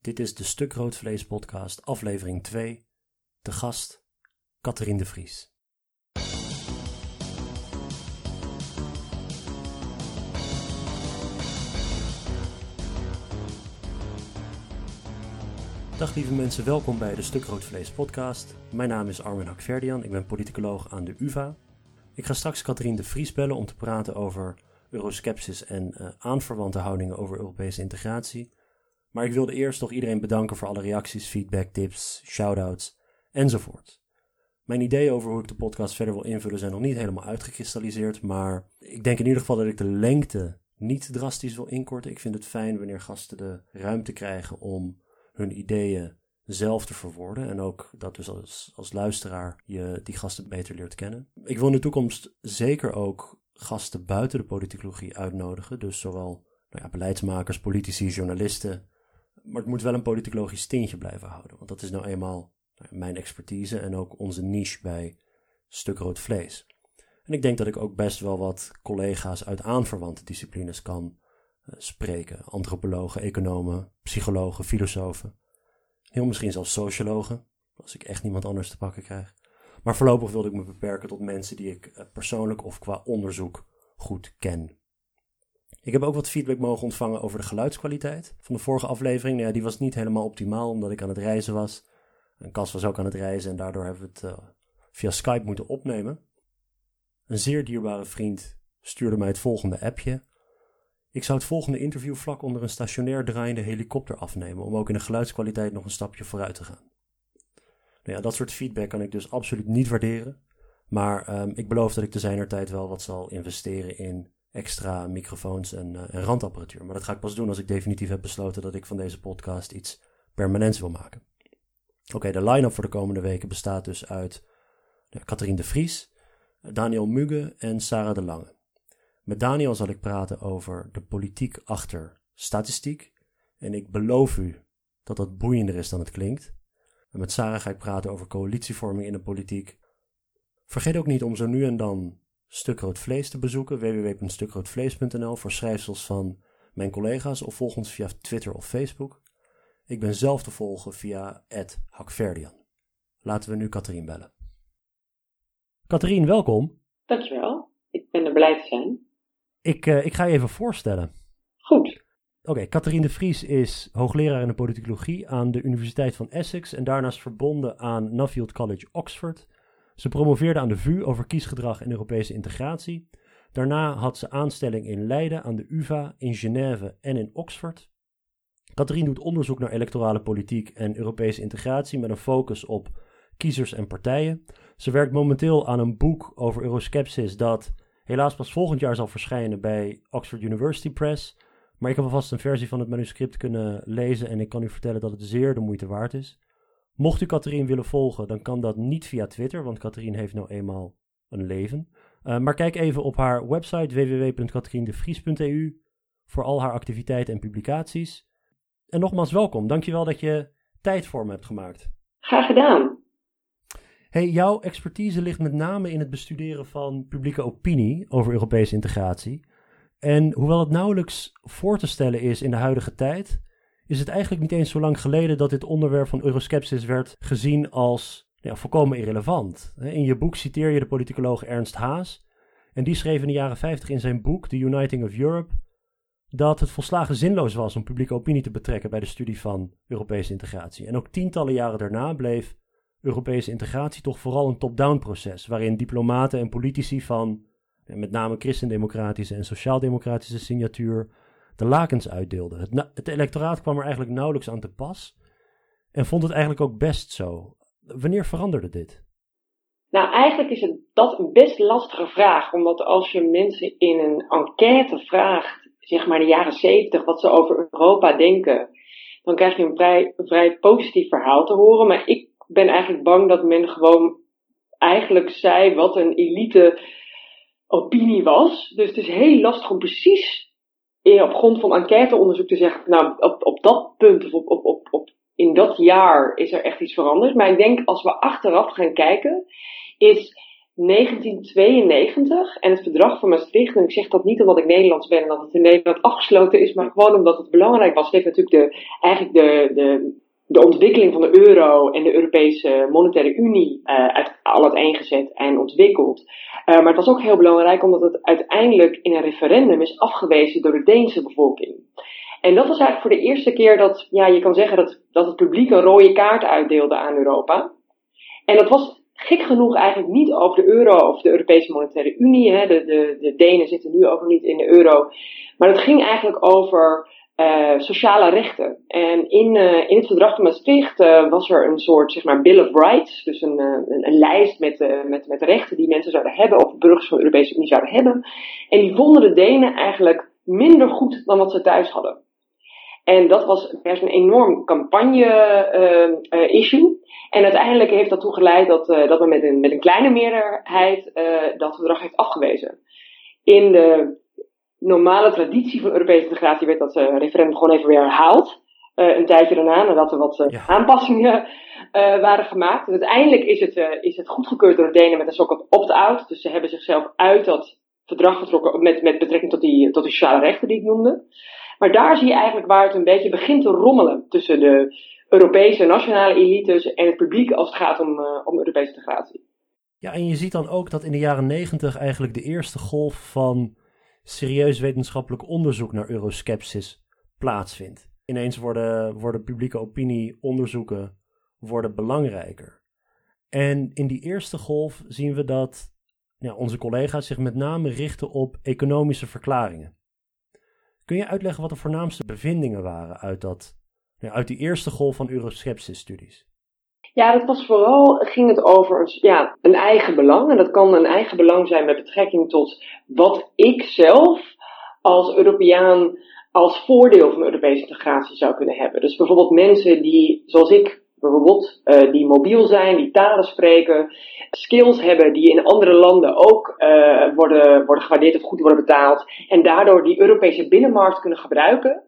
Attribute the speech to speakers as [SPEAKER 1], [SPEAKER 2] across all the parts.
[SPEAKER 1] Dit is de Stuk Rood Vlees podcast, aflevering 2. De gast, Catherine de Vries. Dag lieve mensen, welkom bij de Stuk Rood Vlees podcast. Mijn naam is Armin Hakverdian, ik ben politicoloog aan de UvA. Ik ga straks Catherine de Vries bellen om te praten over euroskepsis en uh, aanverwante houdingen over Europese integratie. Maar ik wilde eerst nog iedereen bedanken voor alle reacties, feedback, tips, shoutouts enzovoort. Mijn ideeën over hoe ik de podcast verder wil invullen zijn nog niet helemaal uitgekristalliseerd, maar ik denk in ieder geval dat ik de lengte niet drastisch wil inkorten. Ik vind het fijn wanneer gasten de ruimte krijgen om hun ideeën zelf te verwoorden. En ook dat dus als, als luisteraar je die gasten beter leert kennen. Ik wil in de toekomst zeker ook gasten buiten de politicologie uitnodigen. Dus zowel nou ja, beleidsmakers, politici, journalisten. Maar het moet wel een politicologisch tintje blijven houden. Want dat is nou eenmaal nou mijn expertise en ook onze niche bij Stuk Rood Vlees. En ik denk dat ik ook best wel wat collega's uit aanverwante disciplines kan uh, spreken. Antropologen, economen, psychologen, filosofen. Heel misschien zelfs sociologen, als ik echt niemand anders te pakken krijg. Maar voorlopig wilde ik me beperken tot mensen die ik uh, persoonlijk of qua onderzoek goed ken. Ik heb ook wat feedback mogen ontvangen over de geluidskwaliteit van de vorige aflevering. Nou ja, die was niet helemaal optimaal omdat ik aan het reizen was. En Cas was ook aan het reizen en daardoor hebben we het uh, via Skype moeten opnemen. Een zeer dierbare vriend stuurde mij het volgende appje. Ik zou het volgende interview vlak onder een stationair draaiende helikopter afnemen om ook in de geluidskwaliteit nog een stapje vooruit te gaan. Nou ja, dat soort feedback kan ik dus absoluut niet waarderen. Maar um, ik beloof dat ik te zijner tijd wel wat zal investeren in extra microfoons en, uh, en randapparatuur. Maar dat ga ik pas doen als ik definitief heb besloten dat ik van deze podcast iets permanents wil maken. Oké, de line-up voor de komende weken bestaat dus uit ja, Catherine de Vries, Daniel Mugge en Sarah de Lange. Met Daniel zal ik praten over de politiek achter statistiek. En ik beloof u dat dat boeiender is dan het klinkt. En met Sarah ga ik praten over coalitievorming in de politiek. Vergeet ook niet om zo nu en dan Stuk Rood Vlees te bezoeken, www.stukroodvlees.nl voor schrijfsels van mijn collega's of volg ons via Twitter of Facebook. Ik ben zelf te volgen via Hakverdian. Laten we nu Katrien bellen. Katrien, welkom.
[SPEAKER 2] Dankjewel. Ik ben er blij te zijn.
[SPEAKER 1] Ik, uh, ik ga je even voorstellen.
[SPEAKER 2] Goed.
[SPEAKER 1] Oké, okay, Catherine de Vries is hoogleraar in de politicologie aan de Universiteit van Essex en daarnaast verbonden aan Nuffield College Oxford. Ze promoveerde aan de VU over kiesgedrag en Europese integratie. Daarna had ze aanstelling in Leiden aan de UvA, in Genève en in Oxford. Catherine doet onderzoek naar electorale politiek en Europese integratie met een focus op kiezers en partijen. Ze werkt momenteel aan een boek over euroskepsis dat helaas pas volgend jaar zal verschijnen bij Oxford University Press. Maar ik heb alvast een versie van het manuscript kunnen lezen en ik kan u vertellen dat het zeer de moeite waard is. Mocht u Catherine willen volgen, dan kan dat niet via Twitter, want Catherine heeft nou eenmaal een leven. Uh, maar kijk even op haar website www.catherinedevries.eu voor al haar activiteiten en publicaties. En nogmaals welkom. Dankjewel dat je tijd voor me hebt gemaakt.
[SPEAKER 2] Graag gedaan.
[SPEAKER 1] Hey, jouw expertise ligt met name in het bestuderen van publieke opinie over Europese integratie. En hoewel het nauwelijks voor te stellen is in de huidige tijd, is het eigenlijk niet eens zo lang geleden dat dit onderwerp van euroskepsis werd gezien als ja, volkomen irrelevant. In je boek citeer je de politicoloog Ernst Haas. En die schreef in de jaren 50 in zijn boek The Uniting of Europe dat het volslagen zinloos was om publieke opinie te betrekken bij de studie van Europese integratie. En ook tientallen jaren daarna bleef Europese integratie toch vooral een top-down proces, waarin diplomaten en politici van met name christendemocratische en sociaaldemocratische signatuur de lakens uitdeelden. Het, het electoraat kwam er eigenlijk nauwelijks aan te pas en vond het eigenlijk ook best zo. Wanneer veranderde dit?
[SPEAKER 2] Nou, eigenlijk is het dat een best lastige vraag, omdat als je mensen in een enquête vraagt, zeg maar de jaren zeventig, wat ze over Europa denken, dan krijg je een vrij, een vrij positief verhaal te horen. Maar ik ben eigenlijk bang dat men gewoon eigenlijk zei wat een elite opinie was. Dus het is heel lastig om precies op grond van enquêteonderzoek te zeggen, nou, op, op dat punt of op, op, op, op, in dat jaar is er echt iets veranderd. Maar ik denk als we achteraf gaan kijken, is 1992 en het verdrag van Maastricht, en ik zeg dat niet omdat ik Nederlands ben en dat het in Nederland afgesloten is, maar gewoon omdat het belangrijk was. Het heeft natuurlijk de, eigenlijk de, de, de ontwikkeling van de euro en de Europese Monetaire Unie uh, uit, al uiteengezet en ontwikkeld. Uh, maar het was ook heel belangrijk omdat het uiteindelijk in een referendum is afgewezen door de Deense bevolking. En dat was eigenlijk voor de eerste keer dat, ja, je kan zeggen dat, dat het publiek een rode kaart uitdeelde aan Europa. En dat was gek genoeg eigenlijk niet over de euro of de Europese Monetaire Unie. Hè. De, de, de Denen zitten nu ook niet in de euro. Maar het ging eigenlijk over uh, sociale rechten. En in, uh, in het verdrag van Maastricht uh, was er een soort zeg maar, Bill of Rights. Dus een, een, een lijst met, met, met rechten die mensen zouden hebben, of burgers van de Europese Unie zouden hebben. En die vonden de Denen eigenlijk minder goed dan wat ze thuis hadden. En dat was best een enorm campagne-issue. en uiteindelijk heeft dat toegeleid dat, dat men met een, met een kleine meerderheid dat verdrag heeft afgewezen. In de normale traditie van Europese integratie werd dat uh, referendum gewoon even weer herhaald. Uh, een tijdje daarna, nadat er wat uh, aanpassingen waren gemaakt. Dus uiteindelijk is het, is het goedgekeurd door de Denen met een soort opt-out. Dus ze hebben zichzelf uit dat verdrag getrokken met, met betrekking tot die, tot die sociale rechten die ik noemde. Maar daar zie je eigenlijk waar het een beetje begint te rommelen tussen de Europese nationale elites en het publiek als het gaat om, om Europese integratie.
[SPEAKER 1] Ja, en je ziet dan ook dat in de jaren negentig eigenlijk de eerste golf van serieus wetenschappelijk onderzoek naar euroskepsis plaatsvindt. Ineens worden, worden publieke opinieonderzoeken worden belangrijker. En in die eerste golf zien we dat ja, onze collega's zich met name richten op economische verklaringen. Kun je uitleggen wat de voornaamste bevindingen waren uit, dat, uit die eerste golf van euroskepsis-studies?
[SPEAKER 2] Ja, dat was vooral, ging het over ja, een eigen belang. En dat kan een eigen belang zijn met betrekking tot wat ik zelf als Europeaan als voordeel van Europese integratie zou kunnen hebben. Dus bijvoorbeeld mensen die, zoals ik, bijvoorbeeld, uh, die mobiel zijn, die talen spreken, skills hebben die in andere landen ook uh, worden, worden gewaardeerd of goed worden betaald. En daardoor die Europese binnenmarkt kunnen gebruiken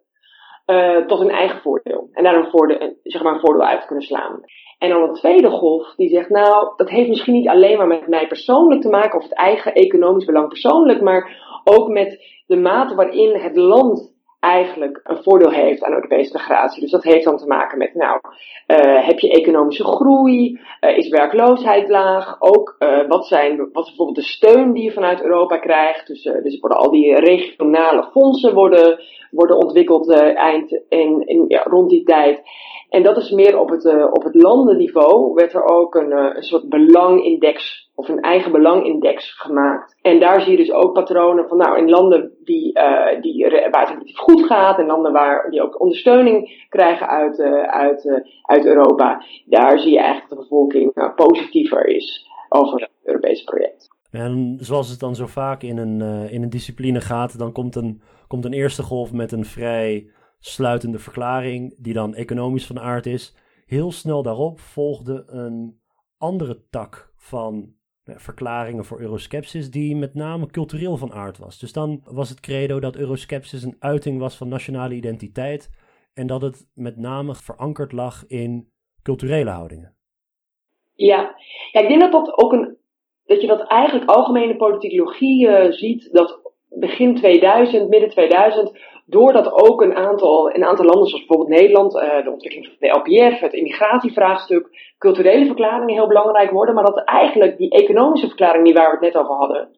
[SPEAKER 2] uh, tot hun eigen voordeel. En daar een voordeel, zeg maar een voordeel uit kunnen slaan. En dan een tweede golf die zegt, nou, dat heeft misschien niet alleen maar met mij persoonlijk te maken of het eigen economisch belang persoonlijk, maar ook met de mate waarin het land eigenlijk een voordeel heeft aan Europese integratie. Dus dat heeft dan te maken met, nou, uh, heb je economische groei? Uh, is werkloosheid laag? Ook uh, wat zijn wat bijvoorbeeld de steun die je vanuit Europa krijgt? Dus, dus worden al die regionale fondsen worden, worden ontwikkeld eind in, in, ja, rond die tijd. En dat is meer op het, uh, op het landenniveau werd er ook een, uh, een soort belangindex of een eigen belangindex gemaakt. En daar zie je dus ook patronen van nou in landen die, uh, die, waar het relatief goed gaat en landen waar die ook ondersteuning krijgen uit, uit, uit Europa. Daar zie je eigenlijk dat de bevolking positiever is over het Europese project.
[SPEAKER 1] En zoals het dan zo vaak in een, in een discipline gaat, dan komt een, komt een eerste golf met een vrij sluitende verklaring, die dan economisch van aard is. Heel snel daarop volgde een andere tak van verklaringen voor euroskepsis, die met name cultureel van aard was. Dus dan was het credo dat euroskepsis een uiting was van nationale identiteit en dat het met name verankerd lag in culturele houdingen.
[SPEAKER 2] Ja, ja ik denk dat ook een. dat je dat eigenlijk algemene politicologie uh, ziet, dat begin 2000, midden 2000, doordat ook een aantal, een aantal landen, zoals bijvoorbeeld Nederland, uh, de ontwikkeling van de LPF, het immigratievraagstuk, culturele verklaringen heel belangrijk worden, maar dat eigenlijk die economische verklaring, die waar we het net over hadden,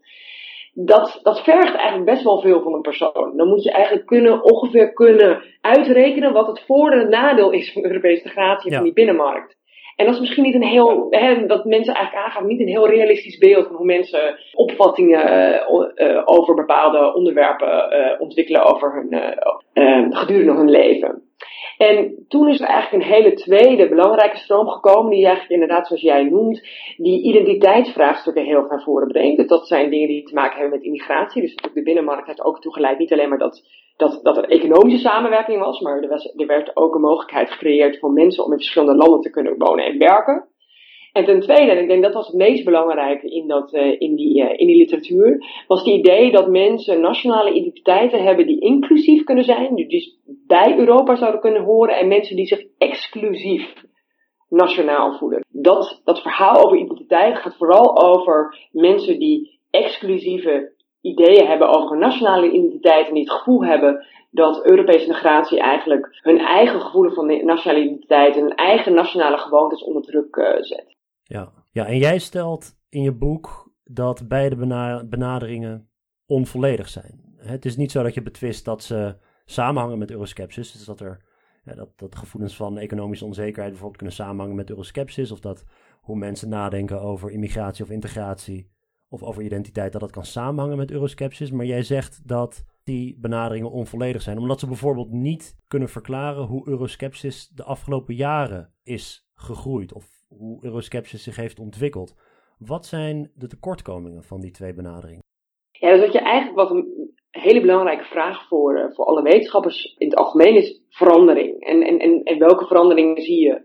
[SPEAKER 2] dat, dat vergt eigenlijk best wel veel van een persoon. Dan moet je eigenlijk kunnen, ongeveer kunnen uitrekenen wat het voordeel en nadeel is van de Europese integratie en van die binnenmarkt. En dat is misschien niet een heel, hè, dat mensen eigenlijk aangaan, niet een heel realistisch beeld van hoe mensen opvattingen uh, over bepaalde onderwerpen uh, ontwikkelen over hun, gedurende hun leven. En toen is er eigenlijk een hele tweede belangrijke stroom gekomen, die eigenlijk inderdaad, zoals jij noemt, die identiteitsvraagstukken heel naar voren brengt. Dus dat zijn dingen die te maken hebben met immigratie. Dus de binnenmarkt heeft ook toegeleid niet alleen maar dat dat, dat er economische samenwerking was, maar er, er werd ook een mogelijkheid gecreëerd voor mensen om in verschillende landen te kunnen wonen en werken. En ten tweede, en ik denk dat was het meest belangrijke in, dat, uh, in, die, uh, in die literatuur, was het idee dat mensen nationale identiteiten hebben die inclusief kunnen zijn, die dus bij Europa zouden kunnen horen, en mensen die zich exclusief nationaal voelen. dat, dat verhaal over identiteit gaat vooral over mensen die exclusieve ideeën hebben over een nationale identiteit en die het gevoel hebben dat Europese integratie eigenlijk hun eigen gevoelens van nationale identiteit en hun eigen nationale gewoontes onder druk uh, zet.
[SPEAKER 1] Ja. ja, en jij stelt in je boek dat beide benaderingen onvolledig zijn. Het is niet zo dat je betwist dat ze samenhangen met euroskepsis, dus dat er dat, dat gevoelens van economische onzekerheid bijvoorbeeld kunnen samenhangen met euroskepsis, of dat hoe mensen nadenken over immigratie of integratie of over identiteit, dat dat kan samenhangen met euroskepsis. Maar jij zegt dat die benaderingen onvolledig zijn, omdat ze bijvoorbeeld niet kunnen verklaren hoe euroskepsis de afgelopen jaren is gegroeid of hoe euroskepsis zich heeft ontwikkeld. Wat zijn de tekortkomingen van die twee benaderingen?
[SPEAKER 2] Ja, dus wat je eigenlijk wat een hele belangrijke vraag voor, uh, voor alle wetenschappers in het algemeen is verandering. En, en, en, en welke veranderingen zie je?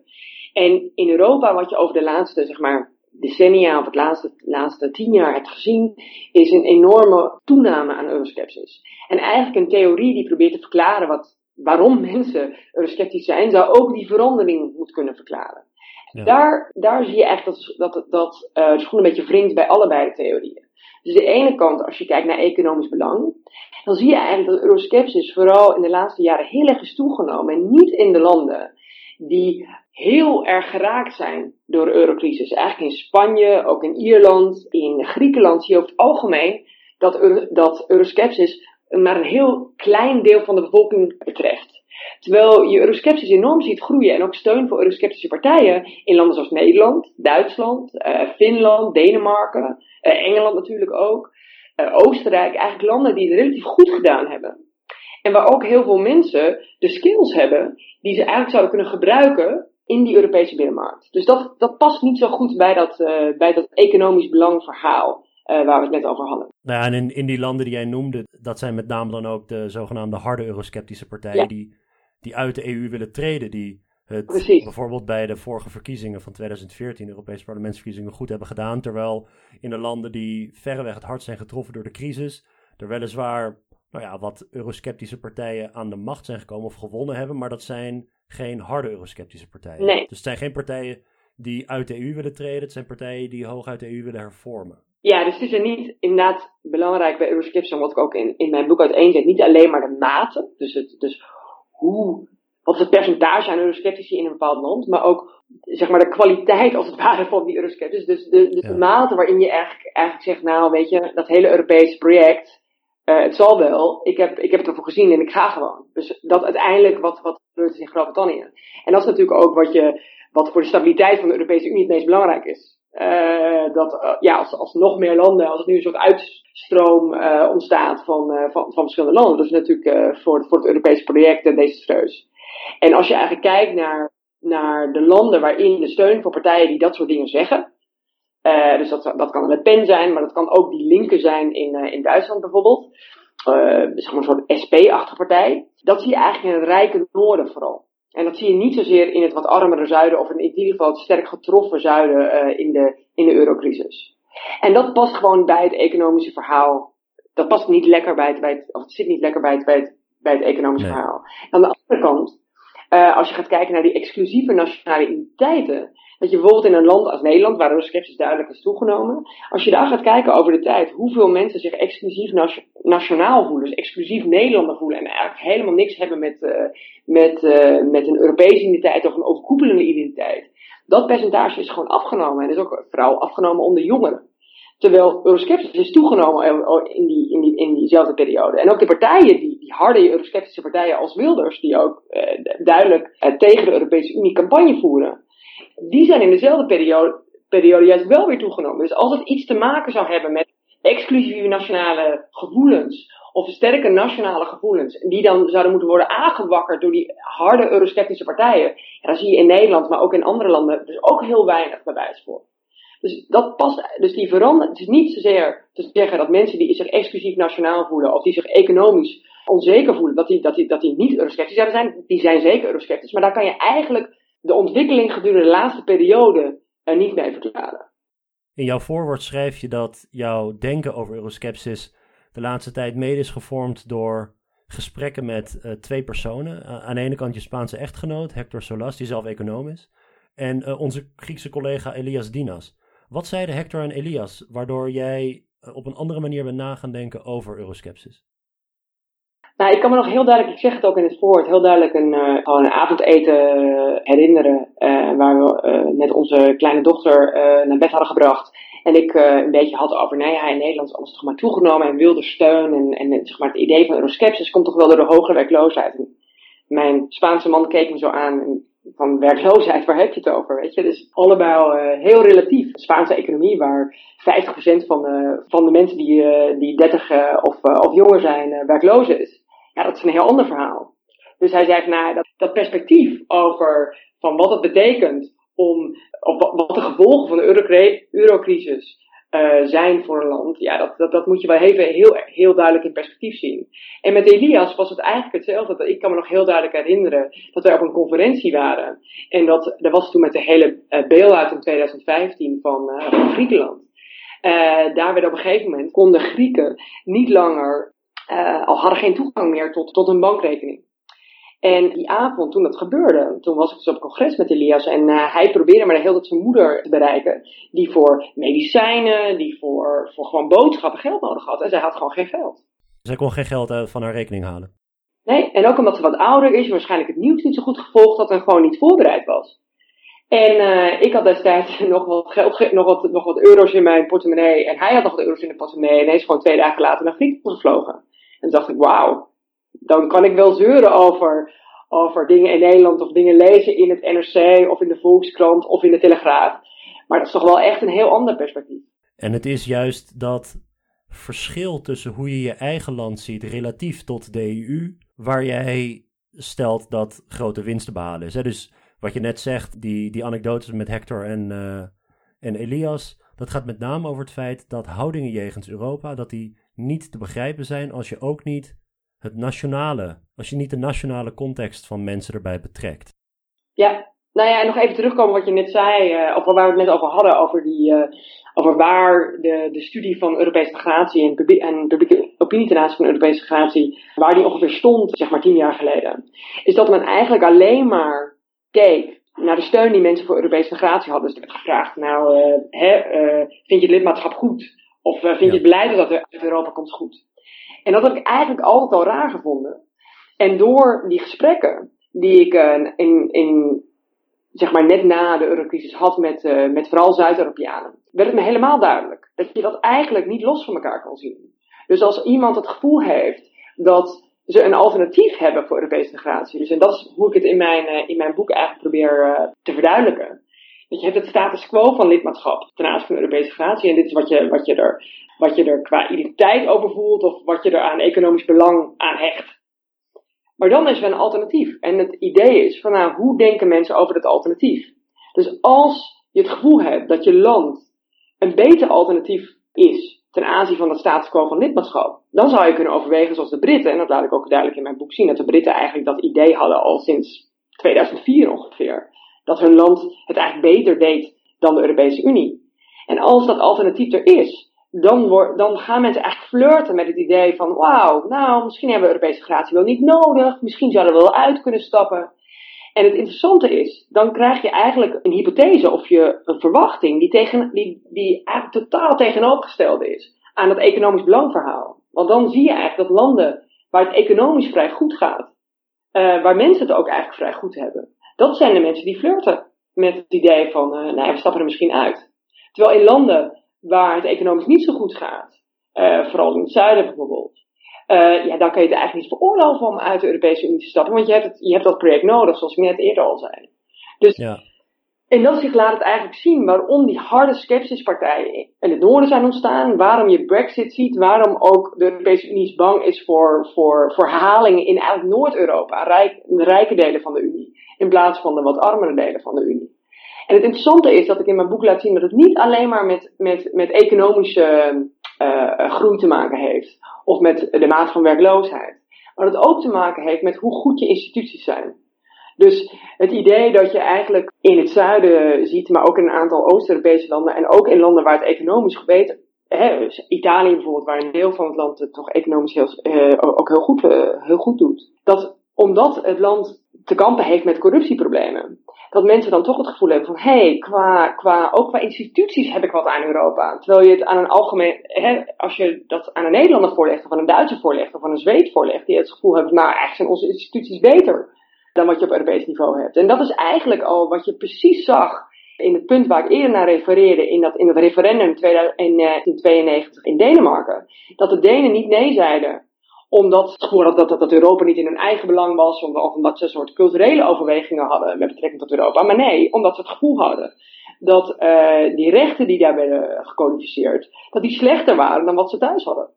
[SPEAKER 2] En in Europa, wat je over de laatste, zeg maar, decennia of het laatste, laatste tien jaar hebt gezien, is een enorme toename aan euroskepsis. En eigenlijk een theorie die probeert te verklaren wat, waarom mensen eurosceptisch zijn, zou ook die verandering moeten kunnen verklaren. Daar, daar zie je echt dat, dat, dat uh, de schoen een beetje wringt bij allebei de theorieën. Dus de ene kant, als je kijkt naar economisch belang, dan zie je eigenlijk dat euroskepsis vooral in de laatste jaren heel erg is toegenomen. En niet in de landen die heel erg geraakt zijn door de eurocrisis. Eigenlijk in Spanje, ook in Ierland, in Griekenland zie je over het algemeen dat, dat euroskepsis maar een heel klein deel van de bevolking betreft. Terwijl je euroskepsis enorm ziet groeien en ook steun voor eurosceptische partijen in landen zoals Nederland, Duitsland, uh, Finland, Denemarken, uh, Engeland natuurlijk ook, uh, Oostenrijk, eigenlijk landen die het relatief goed gedaan hebben. En waar ook heel veel mensen de skills hebben die ze eigenlijk zouden kunnen gebruiken in die Europese binnenmarkt. Dus dat, dat past niet zo goed bij dat, bij dat economisch belangverhaal. Uh, waar we het net over hadden.
[SPEAKER 1] Nou ja, en in, in die landen die jij noemde, dat zijn met name dan ook de zogenaamde harde eurosceptische partijen die die uit de EU willen treden, die het bijvoorbeeld bij de vorige verkiezingen van 2014, Europese parlementsverkiezingen, goed hebben gedaan. Terwijl in de landen die verreweg het hardst zijn getroffen door de crisis, er weliswaar nou ja, wat eurosceptische partijen aan de macht zijn gekomen of gewonnen hebben, maar dat zijn geen harde eurosceptische partijen.
[SPEAKER 2] Nee.
[SPEAKER 1] Dus het zijn geen partijen die uit de EU willen treden, het zijn partijen die hoog uit de EU willen hervormen.
[SPEAKER 2] Ja, dus het is er niet inderdaad belangrijk bij eurosceptici, wat ik ook in, in mijn boek uiteenzet, niet alleen maar de mate, dus, het, dus hoe, wat is het percentage aan eurosceptici in een bepaald land, maar ook zeg maar de kwaliteit als het ware van die eurosceptici. Dus de, dus de mate waarin je eigenlijk, eigenlijk zegt, nou weet je, dat hele Europese project, uh, het zal wel, ik heb, ik heb het ervoor gezien en ik ga gewoon. Dus dat uiteindelijk wat, wat gebeurt is in Groot-Brittannië. En dat is natuurlijk ook wat, je, wat voor de stabiliteit van de Europese Unie het meest belangrijk is. Uh, dat uh, ja, als, als nog meer landen, als er nu een soort uitstroom uh, ontstaat van, van, van verschillende landen, dat is natuurlijk voor, voor het Europese project desastreus. En als je eigenlijk kijkt naar, naar de landen waarin de steun voor partijen die dat soort dingen zeggen, dus dat, dat kan Le Pen zijn, maar dat kan ook die linken zijn in, in Duitsland bijvoorbeeld, zeg maar een soort SP-achtige partij, dat zie je eigenlijk in het rijke noorden vooral. En dat zie je niet zozeer in het wat armere zuiden of in ieder geval het sterk getroffen zuiden uh, in, de, in de eurocrisis. En dat past gewoon bij het economische verhaal. Dat past niet lekker bij het, bij het of het zit niet lekker bij het, bij het, bij het economische verhaal. Aan de andere kant, uh, als je gaat kijken naar die exclusieve nationale identiteiten, dat je bijvoorbeeld in een land als Nederland, waar de duidelijk is toegenomen, als je daar gaat kijken over de tijd, hoeveel mensen zich exclusief nationaal voelen, dus exclusief Nederlander voelen en eigenlijk helemaal niks hebben met, uh, met, uh, met een Europese identiteit of een overkoepelende identiteit. Dat percentage is gewoon afgenomen en is ook vooral afgenomen onder jongeren. Terwijl euroskepsis is toegenomen in, die, in, die, in diezelfde periode. En ook de partijen, die, die harde eurosceptische partijen als Wilders, die ook uh, duidelijk tegen de Europese Unie campagne voeren, die zijn in dezelfde periode, periode juist wel weer toegenomen. Dus als het iets te maken zou hebben met exclusieve nationale gevoelens, of sterke nationale gevoelens, die dan zouden moeten worden aangewakkerd door die harde eurosceptische partijen, ja, dan zie je in Nederland, maar ook in andere landen, dus ook heel weinig bewijs voor. Dus dat past, dus die verandert, het is niet zozeer te zeggen dat mensen die zich exclusief nationaal voelen, of die zich economisch onzeker voelen, dat die, dat die, dat die niet eurosceptisch zouden zijn, die zijn zeker eurosceptisch, maar daar kan je eigenlijk de ontwikkeling gedurende de laatste periode er niet mee verklaren.
[SPEAKER 1] In jouw voorwoord schrijf je dat jouw denken over euroskepsis de laatste tijd mede is gevormd door gesprekken met uh, twee personen. aan de ene kant je Spaanse echtgenoot, Hector Solas, die zelf econoom is. en onze Griekse collega Elias Dinas. Wat zeiden Hector en Elias, waardoor jij op een andere manier bent na gaan denken over euroskepsis?
[SPEAKER 2] Nou, ik kan me nog heel duidelijk, ik zeg het ook in het woord, heel duidelijk een, gewoon een avondeten herinneren. Uh, waar we uh, net onze kleine dochter naar bed hadden gebracht. En ik een beetje had over, nee, ja, in Nederland is alles toch maar toegenomen en wilde steun. En, en zeg maar, het idee van euroskepsis komt toch wel door de hogere werkloosheid. Mijn Spaanse man keek me zo aan van werkloosheid, waar heb je het over? Weet je? Dus uh, heel relatief. De Spaanse economie, waar 50% van de, van de mensen die, die 30 uh, of, of jonger zijn, werkloos is. Ja, dat is een heel ander verhaal. Dus hij zegt, nou, dat, dat perspectief over van wat het betekent om, of wat, de gevolgen van de eurocrisis uh, zijn voor een land, ja, dat, dat, dat moet je wel even heel, heel duidelijk in perspectief zien. En met Elias was het eigenlijk hetzelfde. Ik kan me nog heel duidelijk herinneren dat wij op een conferentie waren. En dat, dat was toen met de hele uh, bail-out in 2015 van, uh, van Griekenland. daar werd op een gegeven moment, konden Grieken niet langer al hadden geen toegang meer tot, tot een bankrekening. En die avond, toen dat gebeurde, toen was ik dus op congres met Elias en uh, hij probeerde maar de hele tijd zijn moeder te bereiken, die voor medicijnen, die voor, voor gewoon boodschappen geld nodig had. En zij had gewoon geen geld.
[SPEAKER 1] Zij kon geen geld uh, van haar rekening halen?
[SPEAKER 2] Nee, en ook omdat ze wat ouder is, waarschijnlijk het nieuws niet zo goed gevolgd had en gewoon niet voorbereid was. En uh, ik had destijds nog wat geld, nog wat, nog wat euro's in mijn portemonnee en hij had nog wat euro's in de portemonnee en hij is gewoon twee dagen later naar Griekenland gevlogen. En dacht ik, wauw, dan kan ik wel zeuren over, over dingen in Nederland of dingen lezen in het NRC of in de Volkskrant of in de Telegraaf. Maar dat is toch wel echt een heel ander perspectief.
[SPEAKER 1] En het is juist dat verschil tussen hoe je je eigen land ziet relatief tot de EU, waar jij stelt dat grote winsten behalen is. Dus wat je net zegt, die, die anekdotes met Hector en, uh, en Elias, dat gaat met name over het feit dat houdingen jegens Europa, dat die niet te begrijpen zijn als je ook niet het nationale, als je niet de nationale context van mensen erbij betrekt.
[SPEAKER 2] Ja, nou ja, en nog even terugkomen wat je net zei, uh, of waar we het net over hadden, over, die, uh, over waar de, de studie van Europese integratie en, en publieke opinie ten aanzien van Europese integratie, waar die ongeveer stond, zeg maar tien jaar geleden. Is dat men eigenlijk alleen maar keek naar de steun die mensen voor Europese integratie hadden. Dus er werd gevraagd, nou, uh, hè, vind je het lidmaatschap goed? Of vind je het beleid dat er uit Europa komt goed? En dat heb ik eigenlijk altijd al raar gevonden. En door die gesprekken die ik uh, in, in, zeg maar net na de eurocrisis had met, uh, met vooral Zuid-Europeanen, werd het me helemaal duidelijk dat je dat eigenlijk niet los van elkaar kan zien. Dus als iemand het gevoel heeft dat ze een alternatief hebben voor Europese integratie, dus en dat is hoe ik het in mijn, in mijn boek eigenlijk probeer te verduidelijken. Je hebt het status quo van lidmaatschap ten aanzien van de Europese integratie en dit is wat je, wat je er wat je er qua identiteit over voelt of wat je er aan economisch belang aan hecht. Maar dan is er een alternatief. En het idee is van nou, hoe denken mensen over dat alternatief? Dus als je het gevoel hebt dat je land een beter alternatief is ten aanzien van het status quo van lidmaatschap, dan zou je kunnen overwegen zoals de Britten, en dat laat ik ook duidelijk in mijn boek zien, dat de Britten eigenlijk dat idee hadden al sinds 2004 ongeveer. Dat hun land het eigenlijk beter deed dan de Europese Unie. En als dat alternatief er is, dan, dan gaan mensen eigenlijk flirten met het idee van, wauw, nou, misschien hebben we Europese integratie wel niet nodig, misschien zouden we wel uit kunnen stappen. En het interessante is, dan krijg je eigenlijk een hypothese of je een verwachting die, tegen, die, die eigenlijk totaal tegenovergesteld is aan het economisch belangverhaal. Want dan zie je eigenlijk dat landen waar het economisch vrij goed gaat, uh, waar mensen het ook eigenlijk vrij goed hebben, dat zijn de mensen die flirten met het idee van, uh, nou, we stappen er misschien uit. Terwijl in landen waar het economisch niet zo goed gaat, uh, vooral in het zuiden bijvoorbeeld, uh, ja, dan kun je het eigenlijk niet veroorloven om uit de Europese Unie te stappen, want je hebt, het, je hebt dat project nodig, zoals ik net eerder al zei. Dus ja. in dat zich laat het eigenlijk zien waarom die harde skepsispartijen in het noorden zijn ontstaan, waarom je Brexit ziet, waarom ook de Europese Unie bang is voor, voor, voor in eigenlijk Noord-Europa, rijk, de rijke delen van de Unie, in plaats van de wat armere delen van de Unie. En het interessante is dat ik in mijn boek laat zien dat het niet alleen maar met, met, met economische uh, groei te maken heeft. Of met de maat van werkloosheid. Maar dat het ook te maken heeft met hoe goed je instituties zijn. Dus het idee dat je eigenlijk in het zuiden ziet, maar ook in een aantal Oost-Europese landen en ook in landen waar het economisch gebeten, hè, dus Italië bijvoorbeeld, waar een deel van het land het toch economisch heel, uh, ook heel goed, uh, heel goed doet. Dat omdat het land te kampen heeft met corruptieproblemen, dat mensen dan toch het gevoel hebben van, hé, hey, qua, qua, ook qua instituties heb ik wat aan Europa. Terwijl je het aan een algemeen, hè, als je dat aan een Nederlander voorlegt, of aan een Duitser voorlegt, of aan een Zweed voorlegt, die het gevoel hebben, nou, eigenlijk zijn onze instituties beter dan wat je op Europees niveau hebt. En dat is eigenlijk al wat je precies zag in het punt waar ik eerder naar refereerde, in dat, in het referendum in 1992 in Denemarken. Dat de Denen niet nee zeiden omdat gewoon dat, dat, dat Europa niet in hun eigen belang was, of omdat ze een soort culturele overwegingen hadden met betrekking tot Europa. Maar nee, omdat ze het gevoel hadden dat uh, die rechten die daar werden gecodificeerd, dat die slechter waren dan wat ze thuis hadden.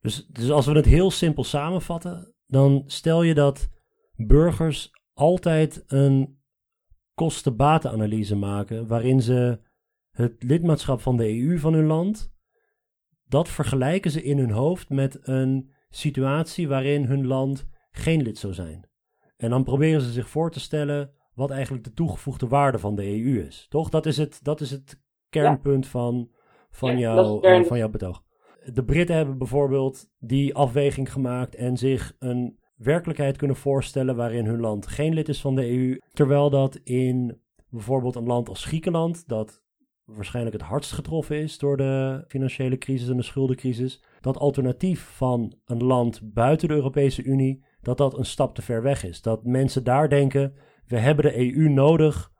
[SPEAKER 1] Dus, dus als we het heel simpel samenvatten, dan stel je dat burgers altijd een kosten-batenanalyse maken, waarin ze het lidmaatschap van de EU van hun land, dat vergelijken ze in hun hoofd met een situatie waarin hun land geen lid zou zijn. En dan proberen ze zich voor te stellen wat eigenlijk de toegevoegde waarde van de EU is. Toch? Dat is het, dat is het kernpunt van, van, jou, uh, van jouw betoog. De Britten hebben bijvoorbeeld die afweging gemaakt en zich een werkelijkheid kunnen voorstellen waarin hun land geen lid is van de EU. Terwijl dat in bijvoorbeeld een land als Griekenland, dat waarschijnlijk het hardst getroffen is door de financiële crisis en de schuldencrisis, dat alternatief van een land buiten de Europese Unie, dat dat een stap te ver weg is. Dat mensen daar denken, we hebben de EU nodig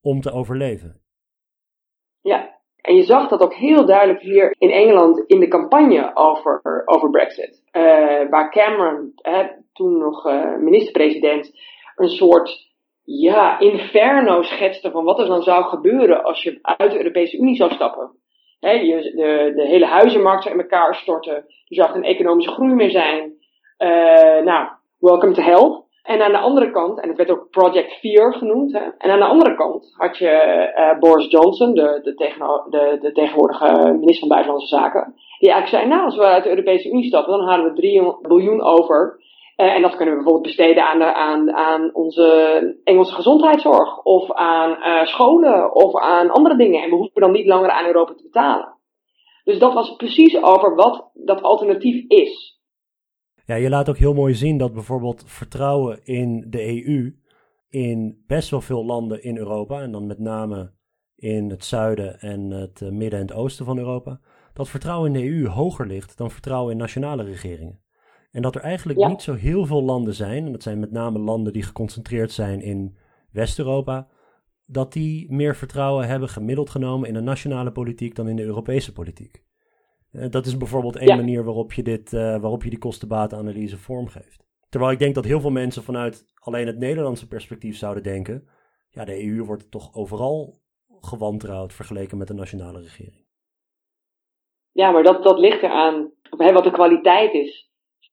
[SPEAKER 1] om te overleven.
[SPEAKER 2] Ja, en je zag dat ook heel duidelijk hier in Engeland in de campagne over, over Brexit. Uh, waar Cameron, toen nog uh, minister-president, een soort ja, inferno schetste van wat er dan zou gebeuren als je uit de Europese Unie zou stappen. De, de hele huizenmarkt zou in elkaar storten. Je zag een economische groei meer zijn. Uh, nou, welcome to hell. En aan de andere kant, en het werd ook Project 4 genoemd, hè, en aan de andere kant had je uh, Boris Johnson, de, de, de, de, tegenwoordige minister van Buitenlandse Zaken, die eigenlijk zei, nou, als we uit de Europese Unie stappen, dan halen we 3 biljoen over uh, en dat kunnen we bijvoorbeeld besteden aan, de, aan, aan onze Engelse gezondheidszorg, of aan uh, scholen, of aan andere dingen. En we hoeven dan niet langer aan Europa te betalen. Dus dat was precies over wat dat alternatief is.
[SPEAKER 1] Ja, je laat ook heel mooi zien dat bijvoorbeeld vertrouwen in de EU in best wel veel landen in Europa, en dan met name in het zuiden en het eh, midden en het oosten van Europa, dat vertrouwen in de EU hoger ligt dan vertrouwen in nationale regeringen. En dat er eigenlijk niet zo heel veel landen zijn, en dat zijn met name landen die geconcentreerd zijn in West-Europa, dat die meer vertrouwen hebben gemiddeld genomen in de nationale politiek dan in de Europese politiek. Uh, dat is bijvoorbeeld één manier waarop je, dit, uh, waarop je die kostenbatenanalyse vormgeeft. Terwijl ik denk dat heel veel mensen vanuit alleen het Nederlandse perspectief zouden denken: ja, de EU wordt toch overal gewantrouwd vergeleken met de nationale regering.
[SPEAKER 2] Ja, maar dat, dat ligt eraan hè, wat de kwaliteit is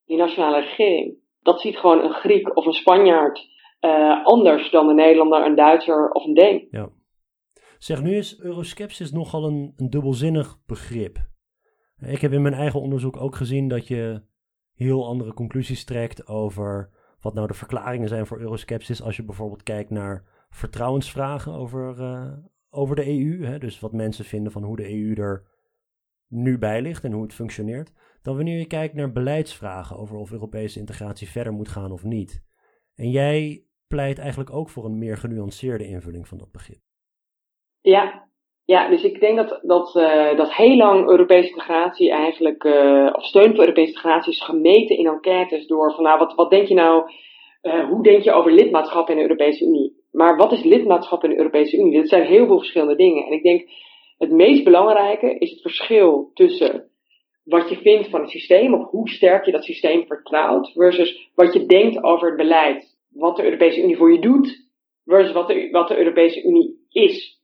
[SPEAKER 2] die nationale regering. Dat ziet gewoon een Griek of een Spanjaard uh, anders dan een Nederlander, een Duitser of een Deen.
[SPEAKER 1] Ja. Zeg, nu is euroskepsis nogal een, een dubbelzinnig begrip. Ik heb in mijn eigen onderzoek ook gezien dat je heel andere conclusies trekt over wat nou de verklaringen zijn voor euroskepsis. Als je bijvoorbeeld kijkt naar vertrouwensvragen over, uh, over de EU. Hè, dus wat mensen vinden van hoe de EU er nu bij ligt en hoe het functioneert dan wanneer je kijkt naar beleidsvragen over of Europese integratie verder moet gaan of niet. En jij pleit eigenlijk ook voor een meer genuanceerde invulling van dat begrip.
[SPEAKER 2] Ja, ja dus ik denk dat, dat, uh, dat heel lang Europese integratie eigenlijk, uh, of steun voor Europese integratie is gemeten in enquêtes door van nou, wat, wat denk je nou, uh, hoe denk je over lidmaatschap in de Europese Unie? Maar wat is lidmaatschap in de Europese Unie? Dat zijn heel veel verschillende dingen. En ik denk het meest belangrijke is het verschil tussen wat je vindt van het systeem of hoe sterk je dat systeem vertrouwt, versus wat je denkt over het beleid, wat de Europese Unie voor je doet, versus wat de, wat de Europese Unie is.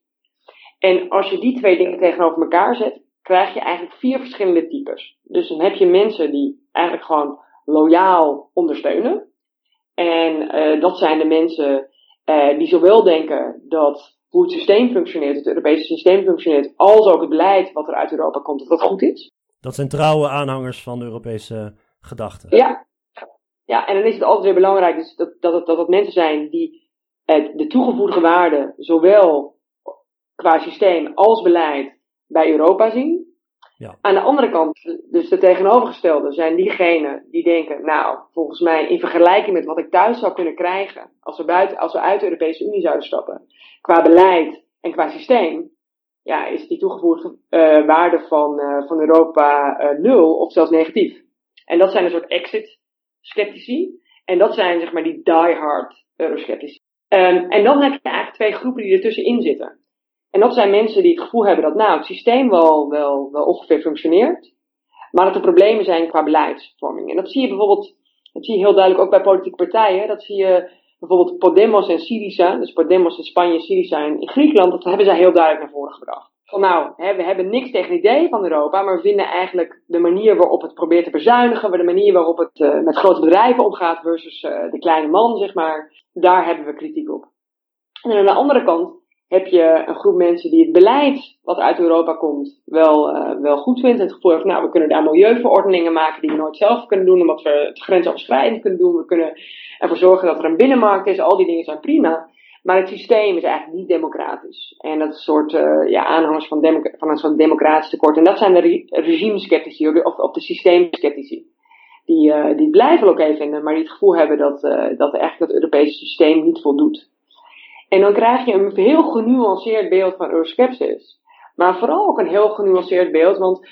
[SPEAKER 2] En als je die twee dingen tegenover elkaar zet, krijg je eigenlijk vier verschillende types. Dus dan heb je mensen die eigenlijk gewoon loyaal ondersteunen. En uh, dat zijn de mensen uh, die zowel denken dat hoe het systeem functioneert, het Europese systeem functioneert, als ook het beleid wat er uit Europa komt, dat dat goed is.
[SPEAKER 1] Dat zijn trouwe aanhangers van de Europese gedachten.
[SPEAKER 2] Ja. ja, en dan is het altijd weer belangrijk dus dat, dat, dat het mensen zijn die eh, de toegevoegde waarde, zowel qua systeem als beleid, bij Europa zien. Ja. Aan de andere kant, dus de tegenovergestelde, zijn diegenen die denken, nou, volgens mij in vergelijking met wat ik thuis zou kunnen krijgen als we, buiten, als we uit de Europese Unie zouden stappen, qua beleid en qua systeem, ja, is die toegevoegde uh, waarde van, uh, van Europa uh, nul of zelfs negatief. En dat zijn een soort exit-sceptici. En dat zijn zeg maar die die-hard eurosceptici. Um, en dan heb je eigenlijk twee groepen die ertussenin zitten. En dat zijn mensen die het gevoel hebben dat nou, het systeem wel, wel, wel ongeveer functioneert. Maar dat er problemen zijn qua beleidsvorming. En dat zie je bijvoorbeeld, dat zie je heel duidelijk ook bij politieke partijen. Dat zie je bijvoorbeeld Podemos en Syriza. Dus Podemos in Spanje, Syriza in Griekenland. Dat hebben zij heel duidelijk naar voren gebracht. Van nou, hè, we hebben niks tegen het idee van Europa, maar we vinden eigenlijk de manier waarop het probeert te bezuinigen, de manier waarop het uh, met grote bedrijven omgaat versus uh, de kleine man, zeg maar, daar hebben we kritiek op. En aan de andere kant heb je een groep mensen die het beleid wat uit Europa komt wel, uh, wel goed vindt. Het gevoel heeft, nou, we kunnen daar milieuverordeningen maken die we nooit zelf kunnen doen, omdat we het grensoverschrijdend kunnen doen. We kunnen ervoor zorgen dat er een binnenmarkt is. Al die dingen zijn prima. Maar het systeem is eigenlijk niet democratisch. En dat is een soort uh, ja, aanhangers van, van een soort democratisch tekort. En dat zijn de re regime-sceptici, of, of de systeemsceptici. Die, uh, die blijven even vinden, maar die het gevoel hebben dat, dat eigenlijk het Europese systeem niet voldoet. En dan krijg je een heel genuanceerd beeld van Euroskepsis. Maar vooral ook een heel genuanceerd beeld, want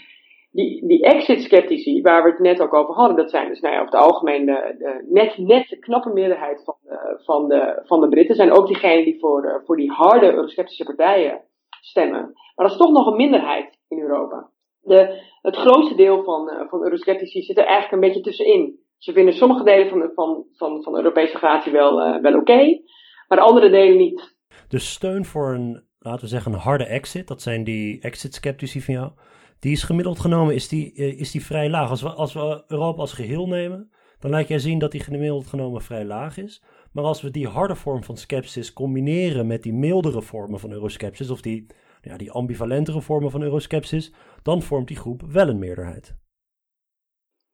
[SPEAKER 2] die, die exit-sceptici, waar we het net ook over hadden, dat zijn dus nou ja, over het algemeen de, net, net de knappe meerderheid van de, van de, van de Britten. Zijn ook diegenen die voor, voor die harde eurosceptische partijen stemmen. Maar dat is toch nog een minderheid in Europa. De, het grootste deel van, uh, van eurosceptici zit er eigenlijk een beetje tussenin. Ze vinden sommige delen van, van, van, van Europese gratie wel, uh, wel oké, maar andere delen niet.
[SPEAKER 1] Dus steun voor een, laten we zeggen, een harde exit, dat zijn die exit-sceptici van jou die is gemiddeld genomen is die, eh, is die vrij laag. Als we, als we Europa als geheel nemen, dan laat jij zien dat die gemiddeld genomen vrij laag is. Maar als we die harde vorm van skepsis combineren met die mildere vormen van euroskepsis, of die, ja, die ambivalentere vormen van euroskepsis, dan vormt die groep wel een meerderheid.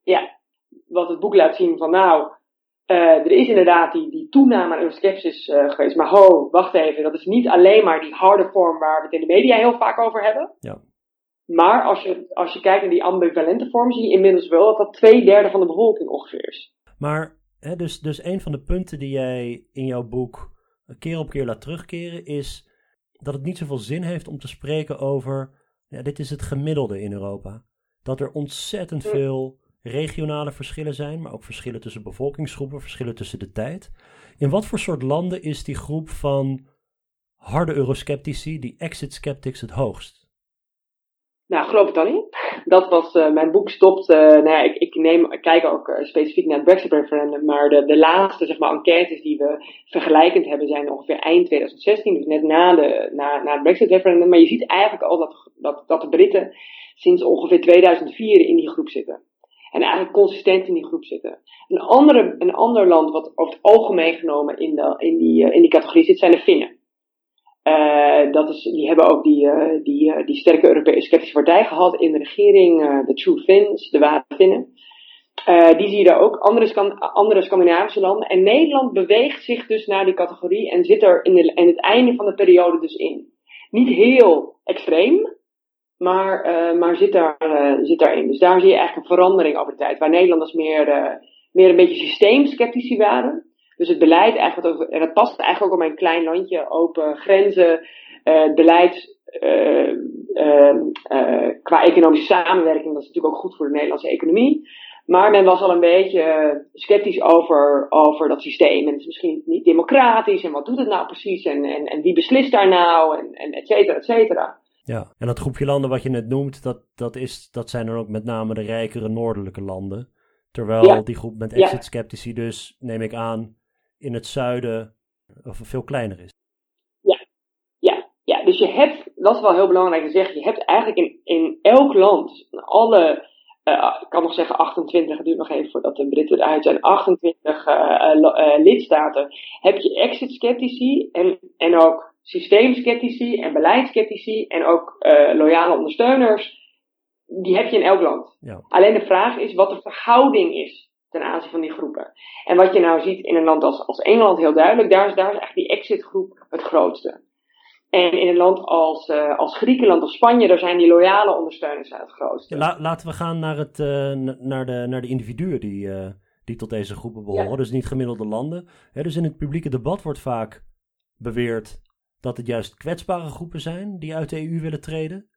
[SPEAKER 2] Ja, wat het boek laat zien van nou, uh, er is inderdaad die, die toename aan euroskepsis uh, geweest. Maar ho, wacht even, dat is niet alleen maar die harde vorm waar we het in de media heel vaak over hebben.
[SPEAKER 1] Ja.
[SPEAKER 2] Maar als je, als je kijkt naar die ambivalente vorm, zie je inmiddels wel dat dat twee derde van de bevolking ongeveer is.
[SPEAKER 1] Maar, hè, dus, dus een van de punten die jij in jouw boek keer op keer laat terugkeren, is dat het niet zoveel zin heeft om te spreken over, ja, dit is het gemiddelde in Europa. Dat er ontzettend hm. veel regionale verschillen zijn, maar ook verschillen tussen bevolkingsgroepen, verschillen tussen de tijd. In wat voor soort landen is die groep van harde eurosceptici, die exit skeptics, het hoogst?
[SPEAKER 2] Nou, geloof het dan niet. Dat was, uh, mijn boek stopt, uh, nou ja, ik, ik, neem, ik kijk ook uh, specifiek naar het Brexit-referendum, maar de, de laatste, zeg maar, enquêtes die we vergelijkend hebben zijn ongeveer eind 2016, dus net na, de, na, na het Brexit-referendum. Maar je ziet eigenlijk al dat, dat, dat de Britten sinds ongeveer 2004 in die groep zitten. En eigenlijk consistent in die groep zitten. Een, andere, een ander land wat over het algemeen genomen in, de, in, die, in die categorie zit, zijn de Finnen. Uh, dat is, die hebben ook die, uh, die, die sterke Europese sceptische partij gehad in de regering, de True Finns, de ware Finnen. die zie je daar ook, andere, andere Scandinavische landen. En Nederland beweegt zich dus naar die categorie en zit er in, de, in het einde van de periode dus in. Niet heel extreem, maar, maar zit, daar, zit daarin. Dus daar zie je eigenlijk een verandering over de tijd. Waar Nederlanders meer, meer een beetje systeemsceptici waren. Dus het beleid eigenlijk, en dat past eigenlijk ook op mijn klein landje, open grenzen, uh, beleid uh, uh, qua economische samenwerking, dat is natuurlijk ook goed voor de Nederlandse economie. Maar men was al een beetje sceptisch over, over dat systeem. En het is misschien niet democratisch. En wat doet het nou precies? En, en, en wie beslist daar nou? En, en et cetera, et cetera.
[SPEAKER 1] Ja, en dat groepje landen wat je net noemt, dat, dat, is, dat zijn dan ook met name de rijkere noordelijke landen. Terwijl die groep met exit-sceptici dus, neem ik aan, in het zuiden of veel kleiner is.
[SPEAKER 2] Ja, ja, ja. dus je hebt, dat is wel heel belangrijk te zeggen, je hebt eigenlijk in, in elk land, dus alle, uh, ik kan nog zeggen 28, het duurt nog even voordat de Britten eruit zijn, 28 uh, uh, lidstaten, heb je exit-sceptici en, en ook systeemsceptici en beleidsskeptici en ook uh, loyale ondersteuners. Die heb je in elk land.
[SPEAKER 1] Ja.
[SPEAKER 2] Alleen de vraag is wat de verhouding is ten aanzien van die groepen. En wat je nou ziet in een land als, als Engeland heel duidelijk, daar is, daar is echt die exitgroep het grootste. En in een land als, uh, als Griekenland of Spanje, daar zijn die loyale ondersteuners het grootste.
[SPEAKER 1] Ja, laten we gaan naar, het, uh, naar, de, naar de individuen die, die tot deze groepen behoren. Ja. Dus niet gemiddelde landen. dus in het publieke debat wordt vaak beweerd dat het juist kwetsbare groepen zijn die uit de EU willen treden.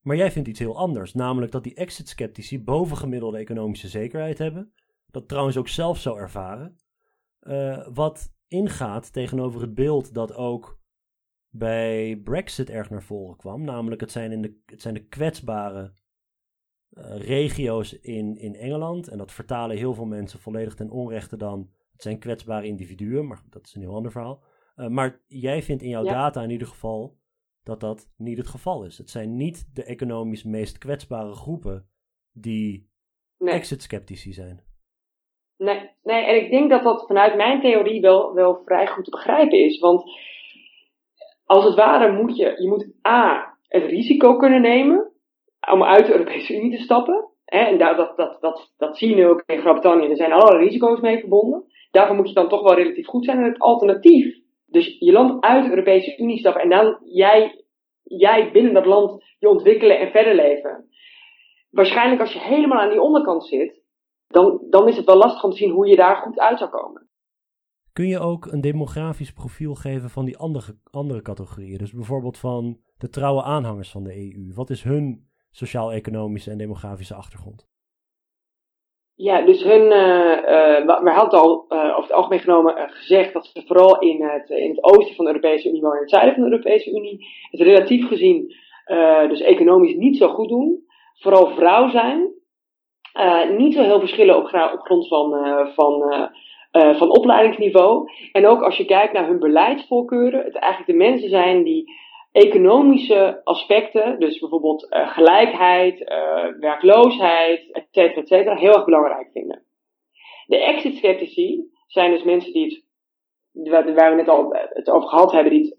[SPEAKER 1] Maar jij vindt iets heel anders, namelijk dat die exit-sceptici bovengemiddelde economische zekerheid hebben. Dat trouwens ook zelf zo ervaren. wat ingaat tegenover het beeld dat ook bij Brexit erg naar voren kwam. Namelijk, het zijn, in de, het zijn de kwetsbare uh, regio's in, in Engeland. En dat vertalen heel veel mensen volledig ten onrechte dan. Het zijn kwetsbare individuen, maar dat is een heel ander verhaal. Uh, maar jij vindt in jouw ja. data in ieder geval dat dat niet het geval is. Het zijn niet de economisch meest kwetsbare groepen die nee. exit-sceptici zijn.
[SPEAKER 2] Nee, nee, en ik denk dat dat vanuit mijn theorie wel, wel vrij goed te begrijpen is. Want als het ware moet je, je moet A, het risico kunnen nemen om uit de Europese Unie te stappen. Hè, en dat, dat, dat, dat, dat zie je nu ook in Groot-Brittannië. Er zijn allerlei risico's mee verbonden. Daarvoor moet je dan toch wel relatief goed zijn. En het alternatief, dus je land uit de Europese Unie stappen en dan jij, jij binnen dat land je ontwikkelen en verder leven. Waarschijnlijk als je helemaal aan die onderkant zit, dan, dan is het wel lastig om te zien hoe je daar goed uit zou komen.
[SPEAKER 1] Kun je ook een demografisch profiel geven van die andere, andere categorieën? Dus bijvoorbeeld van de trouwe aanhangers van de EU. Wat is hun sociaal-economische en demografische achtergrond?
[SPEAKER 2] Ja, dus hun, uh, uh, we hadden al uh, over het algemeen genomen gezegd dat ze vooral in het, in het oosten van de Europese Unie wonen, in het zuiden van de Europese Unie, het relatief gezien dus economisch niet zo goed doen. Vooral vrouw zijn. niet zo heel verschillen op, grond van, van van opleidingsniveau. En ook als je kijkt naar hun beleidsvoorkeuren, het eigenlijk de mensen zijn die economische aspecten, dus bijvoorbeeld uh, gelijkheid, uh, werkloosheid, et cetera, et cetera, heel erg belangrijk vinden. De exit-sceptici zijn dus mensen die het, waar we net al het over gehad hebben, die het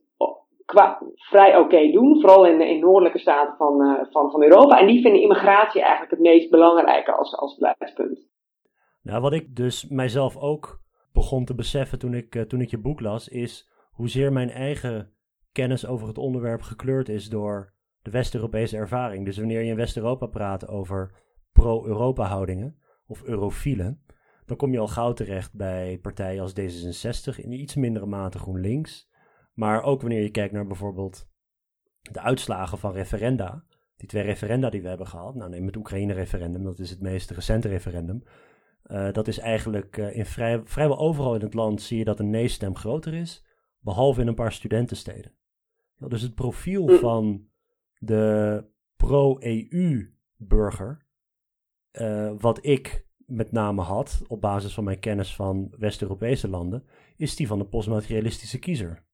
[SPEAKER 2] qua, vrij oké doen, vooral in de noordelijke staten van, van, van Europa. En die vinden immigratie eigenlijk het meest belangrijke als, als beleidspunt.
[SPEAKER 1] Nou, wat ik dus mijzelf ook begon te beseffen toen ik, toen ik je boek las, is hoezeer mijn eigen kennis over het onderwerp gekleurd is door de West-Europese ervaring. Dus wanneer je in West-Europa praat over pro-Europa houdingen of eurofielen, dan kom je al gauw terecht bij partijen als D66, in iets mindere mate GroenLinks. Maar ook wanneer je kijkt naar bijvoorbeeld de uitslagen van referenda, die twee referenda die we hebben gehad. Nou, neem het Oekraïne-referendum, dat is het meest recente referendum. Uh, dat is eigenlijk uh, in vrij, vrijwel overal in het land zie je dat een nee-stem groter is, behalve in een paar studentensteden. Dus het profiel hm. van de pro-EU-burger, uh, wat ik met name had op basis van mijn kennis van West-Europese landen, is die van de postmaterialistische kiezer.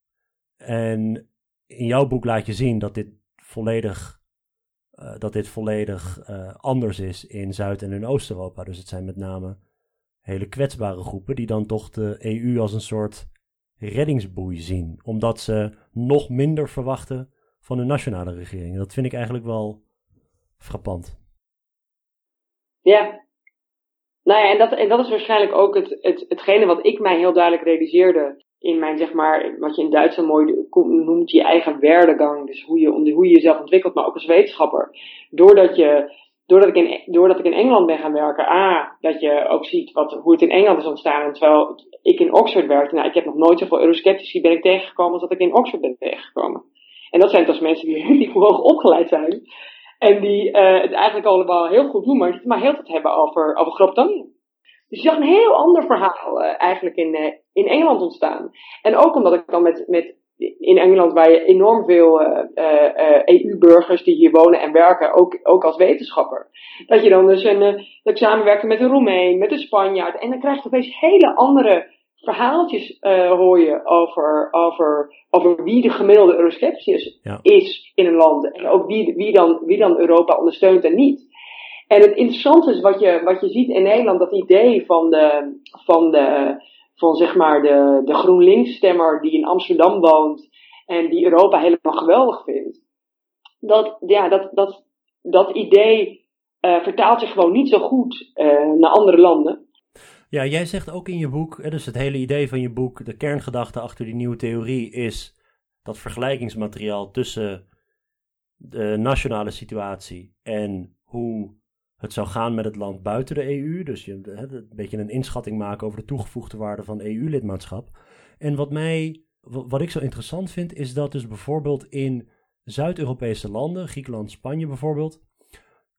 [SPEAKER 1] En in jouw boek laat je zien dat dit volledig uh, dat dit volledig uh, anders is in Zuid- en in Oost-Europa. Dus het zijn met name hele kwetsbare groepen die dan toch de EU als een soort reddingsboei zien, omdat ze nog minder verwachten van hun nationale regering. dat vind ik eigenlijk wel frappant.
[SPEAKER 2] Ja. Nou ja, en dat, en dat is waarschijnlijk ook het, het, hetgene wat ik mij heel duidelijk realiseerde in mijn, zeg maar, wat je in Duitsland mooi noemt, je eigen werdegang. Dus hoe je, hoe je jezelf ontwikkelt, maar ook als wetenschapper. Doordat je, doordat ik in, doordat ik in Engeland ben gaan werken, A, dat je ook ziet wat, hoe het in Engeland is ontstaan. Terwijl ik in Oxford werkte, nou, ik heb nog nooit zoveel eurosceptici ben ik tegengekomen als dat ik in Oxford ben tegengekomen. En dat zijn dus mensen die, die hoog opgeleid zijn. En die uh, het eigenlijk allemaal heel goed doen, maar het maar heel veel hebben over, over Groot-Brittannië. Dus je zag een heel ander verhaal uh, eigenlijk in, uh, in Engeland ontstaan. En ook omdat ik dan met, met in Engeland, waar je enorm veel EU-burgers die hier wonen en werken, ook, ook als wetenschapper. Dat je dan dus een, dat ik samenwerkte met een Roemeen, met een Spanjaard. En dan krijg je opeens hele andere verhaaltjes hoor je over, over, over wie de gemiddelde euroscepticus ja. is in een land. En ook wie, wie, dan, wie dan Europa ondersteunt en niet. En het interessante is wat je, wat je ziet in Nederland, dat idee van de, van de, van zeg maar de, de GroenLinks-stemmer die in Amsterdam woont en die Europa helemaal geweldig vindt. Dat, ja, dat, dat, dat idee uh, vertaalt zich gewoon niet zo goed uh, naar andere landen.
[SPEAKER 1] Ja, jij zegt ook in je boek, dus het hele idee van je boek, de kerngedachte achter die nieuwe theorie is dat vergelijkingsmateriaal tussen de nationale situatie en hoe het zou gaan met het land buiten de EU. Dus je, een beetje een inschatting maken over de toegevoegde waarde van EU-lidmaatschap. En wat mij, wat ik zo interessant vind, is dat dus bijvoorbeeld in Zuid-Europese landen, Griekenland, Spanje bijvoorbeeld,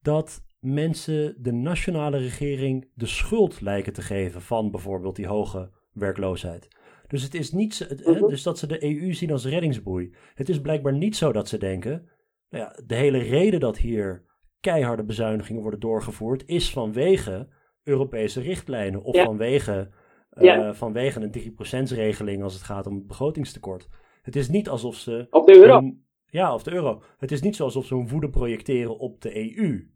[SPEAKER 1] dat mensen de nationale regering de schuld lijken te geven van bijvoorbeeld die hoge werkloosheid. Dus het is niet mhm. dus dat ze de EU zien als reddingsboei. Het is blijkbaar niet zo dat ze denken. Nou ja, de hele reden dat hier keiharde bezuinigingen worden doorgevoerd, is vanwege Europese richtlijnen of vanwege, uh, vanwege een 3%-regeling als het gaat om het begrotingstekort. Het is niet alsof ze.
[SPEAKER 2] Of de euro.
[SPEAKER 1] ja, of de euro. Het is niet alsof ze hun woede projecteren op de EU.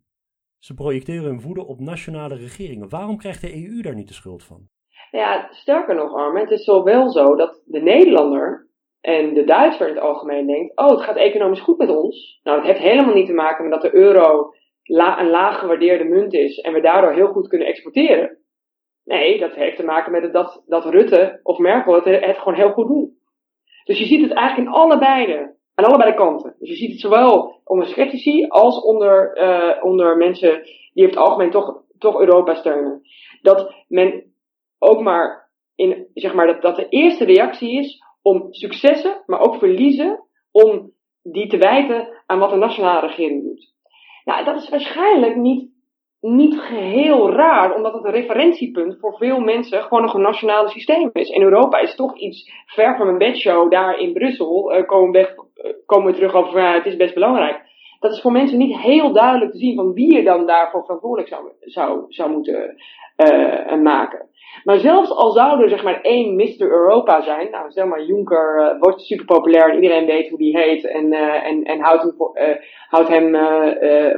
[SPEAKER 1] Ze projecteren hun woede op nationale regeringen. Waarom krijgt de EU daar niet de schuld van?
[SPEAKER 2] Ja, sterker nog, Armin, het is zo wel zo dat de Nederlander en de Duitser in het algemeen denkt: oh, het gaat economisch goed met ons. Nou, dat heeft helemaal niet te maken met dat de euro la een laag gewaardeerde munt is en we daardoor heel goed kunnen exporteren. Nee, dat heeft te maken met dat, dat Rutte of Merkel het, gewoon heel goed doen. Dus je ziet het eigenlijk in allebei aan allebei de kanten. Dus je ziet het zowel onder sceptici als onder, uh, onder mensen die over het algemeen toch, toch Europa steunen. Dat men ook maar in, zeg maar, dat, dat de eerste reactie is om successen, maar ook verliezen, om die te wijten aan wat de nationale regering doet. Nou, dat is waarschijnlijk niet, niet geheel raar, omdat het een referentiepunt voor veel mensen gewoon nog een nationale systeem is. En Europa is toch iets ver van een bedshow daar in Brussel. Uh, komen, we, uh, komen terug over, uh, het is best belangrijk. Dat is voor mensen niet heel duidelijk te zien van wie je dan daarvoor verantwoordelijk zou, zou, zou moeten uh, maken. Maar zelfs al zou er zeg maar één Mr. Europa zijn, nou stel maar Juncker uh, wordt super populair en iedereen weet hoe die heet en, uh, en, en houdt hem, voor, houdt hem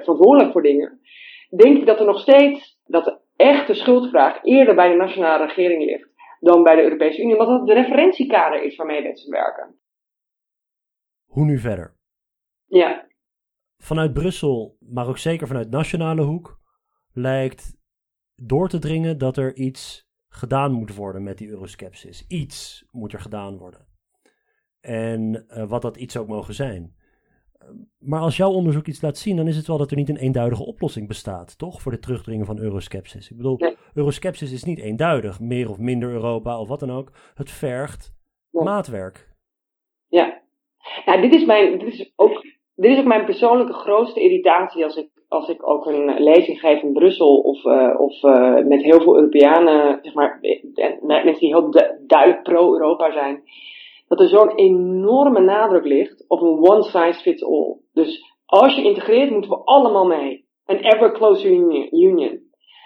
[SPEAKER 2] verantwoordelijk voor dingen, denk ik dat er nog steeds dat de echte schuldvraag eerder bij de nationale regering ligt dan bij de Europese Unie, omdat het de referentiekader is waarmee mensen werken.
[SPEAKER 1] Hoe nu verder?
[SPEAKER 2] Ja.
[SPEAKER 1] Vanuit Brussel, maar ook zeker vanuit nationale hoek, lijkt door te dringen dat er iets gedaan moet worden met die euroskepsis. Iets moet er gedaan worden. En uh, wat dat iets ook mogen zijn. Maar als jouw onderzoek iets laat zien, dan is het wel dat er niet een eenduidige oplossing bestaat, toch? Voor de terugdringen van euroskepsis. Ik bedoel, nee. euroskepsis is niet eenduidig. Meer of minder Europa of wat dan ook. Het vergt nee. maatwerk.
[SPEAKER 2] Ja. ja, dit is, mijn, dit, is ook, dit is ook mijn persoonlijke grootste irritatie als ik als ik ook een lezing geef in Brussel of, uh, of uh, met heel veel Europeanen, zeg maar, mensen die heel duidelijk pro-Europa zijn, dat er zo'n enorme nadruk ligt op een one size fits all. Dus als je integreert, moeten we allemaal mee. Een ever closer union.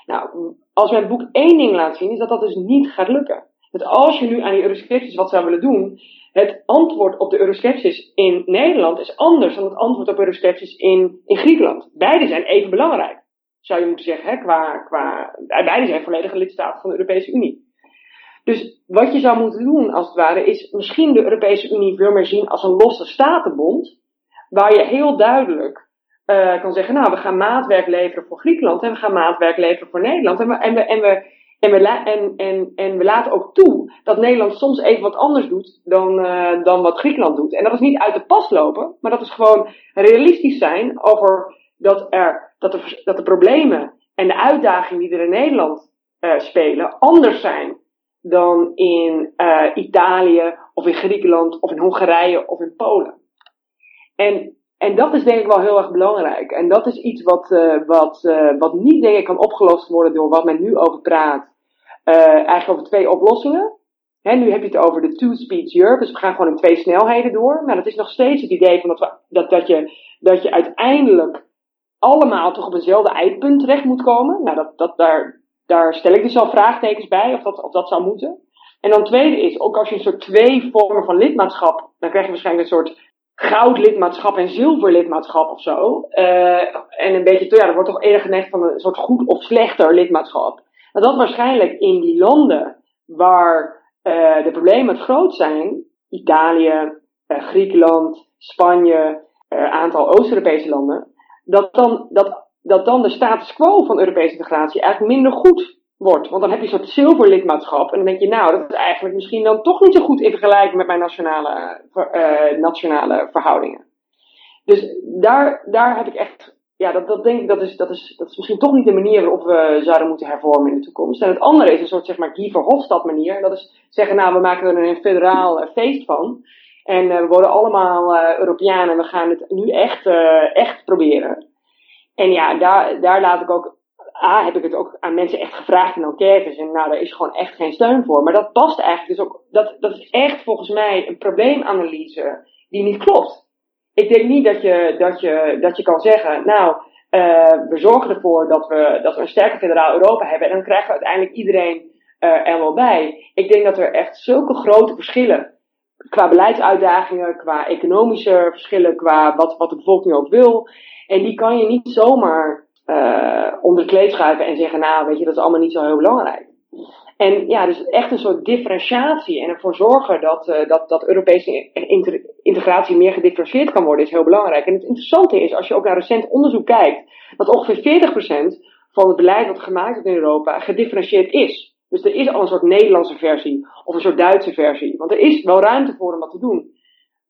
[SPEAKER 2] Nou, als mijn boek één ding laat zien, is dat dat dus niet gaat lukken. Dat als je nu aan die eurosceptisch wat zou willen doen, het antwoord op de euroskepsis in Nederland is anders dan het antwoord op euroskepsis in, in Griekenland. Beide zijn even belangrijk, zou je moeten zeggen. Hè, qua, qua, beide zijn volledige lidstaten van de Europese Unie. Dus wat je zou moeten doen, als het ware, is misschien de Europese Unie veel meer zien als een losse statenbond. Waar je heel duidelijk uh, kan zeggen, nou, we gaan maatwerk leveren voor Griekenland en we gaan maatwerk leveren voor Nederland. En we, en we, en we en we, en, en, en laten ook toe dat Nederland soms even wat anders doet dan, uh, dan wat Griekenland doet. En dat is niet uit de pas lopen, maar dat is gewoon realistisch zijn over dat, er, dat, de, dat de problemen en de uitdagingen die er in Nederland uh, spelen anders zijn dan in uh, Italië of in Griekenland of in Hongarije of in Polen. En en dat is denk ik wel heel erg belangrijk. En dat is iets wat, uh, wat, uh, wat niet denk ik kan opgelost worden door wat men nu over praat. Uh, eigenlijk over twee oplossingen. Hè, nu heb je het over de two speeds Europe. Dus we gaan gewoon in twee snelheden door. Maar dat is nog steeds het idee van dat, we, dat, dat, je, dat je uiteindelijk allemaal toch op eenzelfde eindpunt terecht moet komen. Nou, dat, dat, daar, daar stel ik dus al vraagtekens bij of dat, of dat zou moeten. En dan tweede is, ook als je een soort twee vormen van lidmaatschap, dan krijg je waarschijnlijk een soort goudlidmaatschap en zilverlidmaatschap of zo. Uh, en een beetje, ja, er wordt toch eerder geneigd van een soort goed of slechter lidmaatschap. Maar dat waarschijnlijk in die landen waar uh, de problemen het groot zijn, Italië, uh, Griekenland, Spanje, een aantal Oost-Europese landen, dat dan, dat, dat dan de status quo van Europese integratie eigenlijk minder goed wordt. Want dan heb je een soort zilverlidmaatschap. En dan denk je, nou, dat is eigenlijk misschien dan toch niet zo goed in vergelijking met mijn nationale, uh, nationale verhoudingen. Dus daar, daar heb ik echt ja, dat, dat denk ik, dat is, dat, is, dat is misschien toch niet de manier waarop we zouden moeten hervormen in de toekomst. En het andere is een soort, zeg maar, Guy Verhofstadt manier. Dat is zeggen, nou, we maken er een federaal uh, feest van. En uh, we worden allemaal uh, Europeanen en we gaan het nu echt, echt proberen. En ja, daar, daar laat ik ook, A, heb ik het ook aan mensen echt gevraagd in enquêtes. En nou, daar is gewoon echt geen steun voor. Maar dat past eigenlijk dus ook, dat, dat is echt volgens mij een probleemanalyse die niet klopt ik denk niet dat je, dat je, dat je kan zeggen, nou, uh, we zorgen ervoor dat we, dat we een sterke federaal Europa hebben en dan krijgen we uiteindelijk iedereen uh, er wel bij. Ik denk dat er echt zulke grote verschillen qua beleidsuitdagingen, qua economische verschillen, qua wat, wat de bevolking ook wil. En die kan je niet zomaar uh, onder de kleed schuiven en zeggen, nou, weet je, dat is allemaal niet zo heel belangrijk. En ja, dus echt een soort differentiatie en ervoor zorgen dat, uh, dat, dat Europese integratie meer gedifferentieerd kan worden, is heel belangrijk. En het interessante is, als je ook naar recent onderzoek kijkt, dat ongeveer 40% van het beleid wat gemaakt wordt in Europa gedifferentieerd is. Dus er is al een soort Nederlandse versie of een soort Duitse versie. Want er is wel ruimte voor om wat te doen.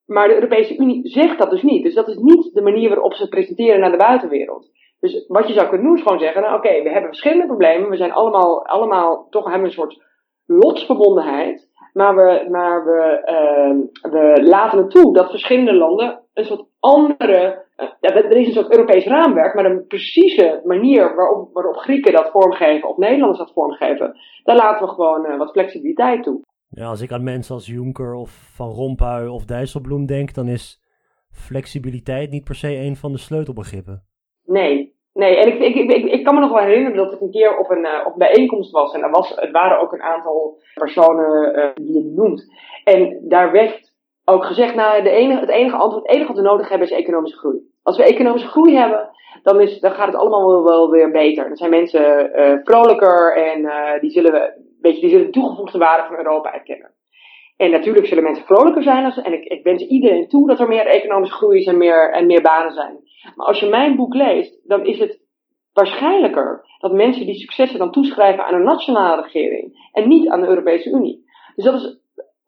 [SPEAKER 2] Maar de Europese Unie zegt dat dus niet. Dus dat is niet de manier waarop ze presenteren naar de buitenwereld. Dus wat je zou kunnen doen is gewoon zeggen, nou oké, we hebben verschillende problemen. We zijn allemaal, allemaal toch hebben een soort lotsverbondenheid. Maar we, maar we, uh, we laten het toe dat verschillende landen een soort andere. Uh, er is een soort Europees raamwerk, maar een precieze manier waarop, waarop Grieken dat vormgeven of Nederlanders dat vormgeven. Daar laten we gewoon uh, wat flexibiliteit toe.
[SPEAKER 1] Ja, als ik aan mensen als Juncker of Van Rompuy of Dijsselbloem denk, dan is flexibiliteit niet per se een van de sleutelbegrippen.
[SPEAKER 2] Nee, Nee, en ik, ik, ik, ik, kan me nog wel herinneren dat ik een keer op een, uh, op een bijeenkomst was. En er was, het waren ook een aantal personen uh, die je noemt. En daar werd ook gezegd, nou, de enige, het enige antwoord, het enige wat we nodig hebben is economische groei. Als we economische groei hebben, dan, is, dan gaat het allemaal wel, weer beter. Dan zijn mensen uh, vrolijker en die, zullen, weet je, die zullen de toegevoegde waarde van Europa erkennen. En natuurlijk zullen mensen vrolijker zijn. en ik, ik wens iedereen toe dat er meer economische groei is en meer, en meer banen zijn. Maar als je mijn boek leest, dan is het waarschijnlijker dat mensen die successen dan toeschrijven aan een nationale regering en niet aan de Europese Unie. Dus dat is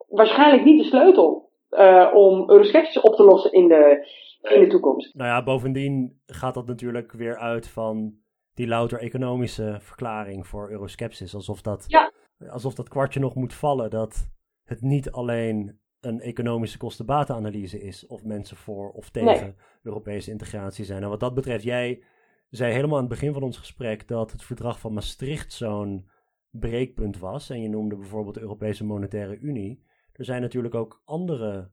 [SPEAKER 2] waarschijnlijk niet de sleutel uh, om euroskepsis op te lossen in de, in de toekomst.
[SPEAKER 1] Nou ja, bovendien gaat dat natuurlijk weer uit van die louter economische verklaring voor euroskepsis. Alsof dat, ja. alsof dat kwartje nog moet vallen dat het niet alleen een economische kostenbatenanalyse is of mensen voor of tegen Europese integratie zijn. En wat dat betreft, jij zei helemaal aan het begin van ons gesprek dat het verdrag van Maastricht zo'n breekpunt was. En je noemde bijvoorbeeld de Europese Monetaire Unie. Er zijn natuurlijk ook andere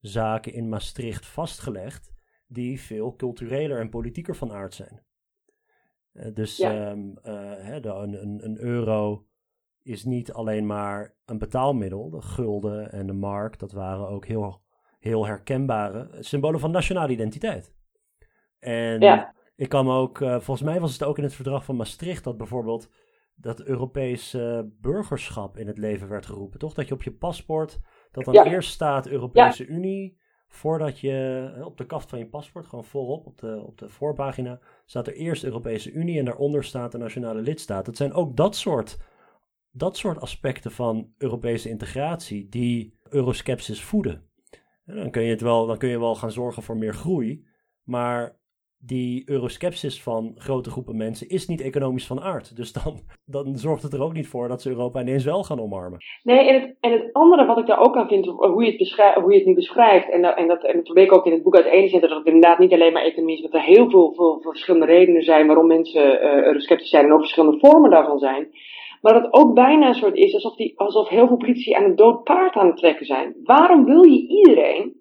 [SPEAKER 1] zaken in Maastricht vastgelegd die veel cultureler en politieker van aard zijn. Uh, dus ja. um, uh, de, een, een euro is niet alleen maar een betaalmiddel. De gulden en de mark, dat waren ook heel, heel herkenbare symbolen van nationale identiteit. En ja. ik kan ook, uh, volgens mij was het ook in het verdrag van Maastricht dat bijvoorbeeld dat Europese burgerschap in het leven werd geroepen. Toch dat je op je paspoort, dat dan eerst staat Europese ja. Unie, voordat je eh, op de kaft van je paspoort, gewoon voorop op de, op de voorpagina, staat er eerst Europese Unie en daaronder staat de nationale lidstaat. Het zijn ook dat soort dat soort aspecten van Europese integratie die euroskepsis voeden. En dan kun je het wel, dan kun je wel gaan zorgen voor meer groei, maar die euroskepsis van grote groepen mensen is niet economisch van aard. Dus dan, dan zorgt het er ook niet voor dat ze Europa ineens wel gaan omarmen.
[SPEAKER 2] Nee, en het, en het andere wat ik daar ook aan vind, hoe je het, beschrijft, hoe je het nu beschrijft, en dat, en dat, en probeer ik ook in het boek uiteenzetten, dat het inderdaad niet alleen maar economisch is, dat er heel veel, veel, veel verschillende redenen zijn waarom mensen uh, eurosceptisch zijn en ook verschillende vormen daarvan zijn. Maar dat ook bijna een soort is alsof, die, alsof heel veel politici aan een dood paard aan het trekken zijn. Waarom wil je iedereen,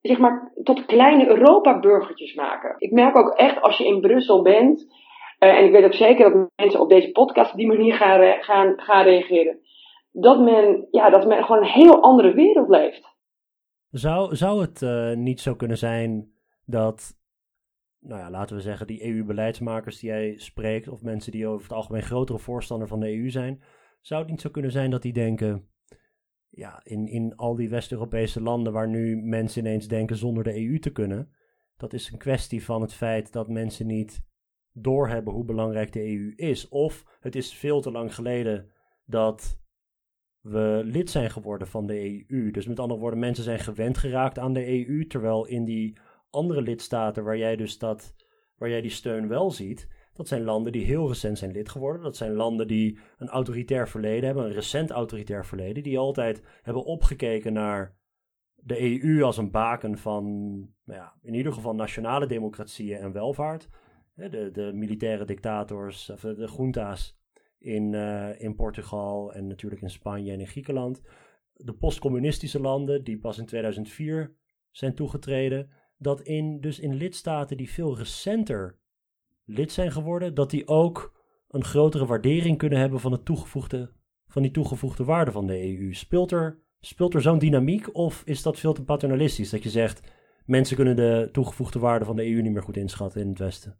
[SPEAKER 2] zeg maar, tot kleine Europa-burgertjes maken? Ik merk ook echt als je in Brussel bent, uh, en ik weet ook zeker dat mensen op deze podcast op die manier gaan, gaan, gaan reageren, dat men, ja, dat men gewoon een heel andere wereld leeft.
[SPEAKER 1] Zou, zou het uh, niet zo kunnen zijn dat nou ja, laten we zeggen, die EU-beleidsmakers die jij spreekt, of mensen die over het algemeen grotere voorstander van de EU zijn, zou het niet zo kunnen zijn dat die denken, ja, in, in al die West-Europese landen waar nu mensen ineens denken zonder de EU te kunnen, dat is een kwestie van het feit dat mensen niet doorhebben hoe belangrijk de EU is. Of het is veel te lang geleden dat we lid zijn geworden van de EU. Dus met andere woorden, mensen zijn gewend geraakt aan de EU, terwijl in die andere lidstaten waar jij dus dat, waar jij die steun wel ziet, dat zijn landen die heel recent zijn lid geworden. Dat zijn landen die een autoritair verleden hebben, een recent autoritair verleden, die altijd hebben opgekeken naar de EU als een baken van, nou ja, in ieder geval nationale democratieën en welvaart. De, de militaire dictators, of de junta's in, uh, in Portugal en natuurlijk in Spanje en in Griekenland. De postcommunistische landen die pas in 2004 zijn toegetreden. Dat in, dus in lidstaten die veel recenter lid zijn geworden, dat die ook een grotere waardering kunnen hebben van, het toegevoegde, van die toegevoegde waarde van de EU. Speelt er, speelt er zo'n dynamiek of is dat veel te paternalistisch? Dat je zegt, mensen kunnen de toegevoegde waarde van de EU niet meer goed inschatten in het Westen.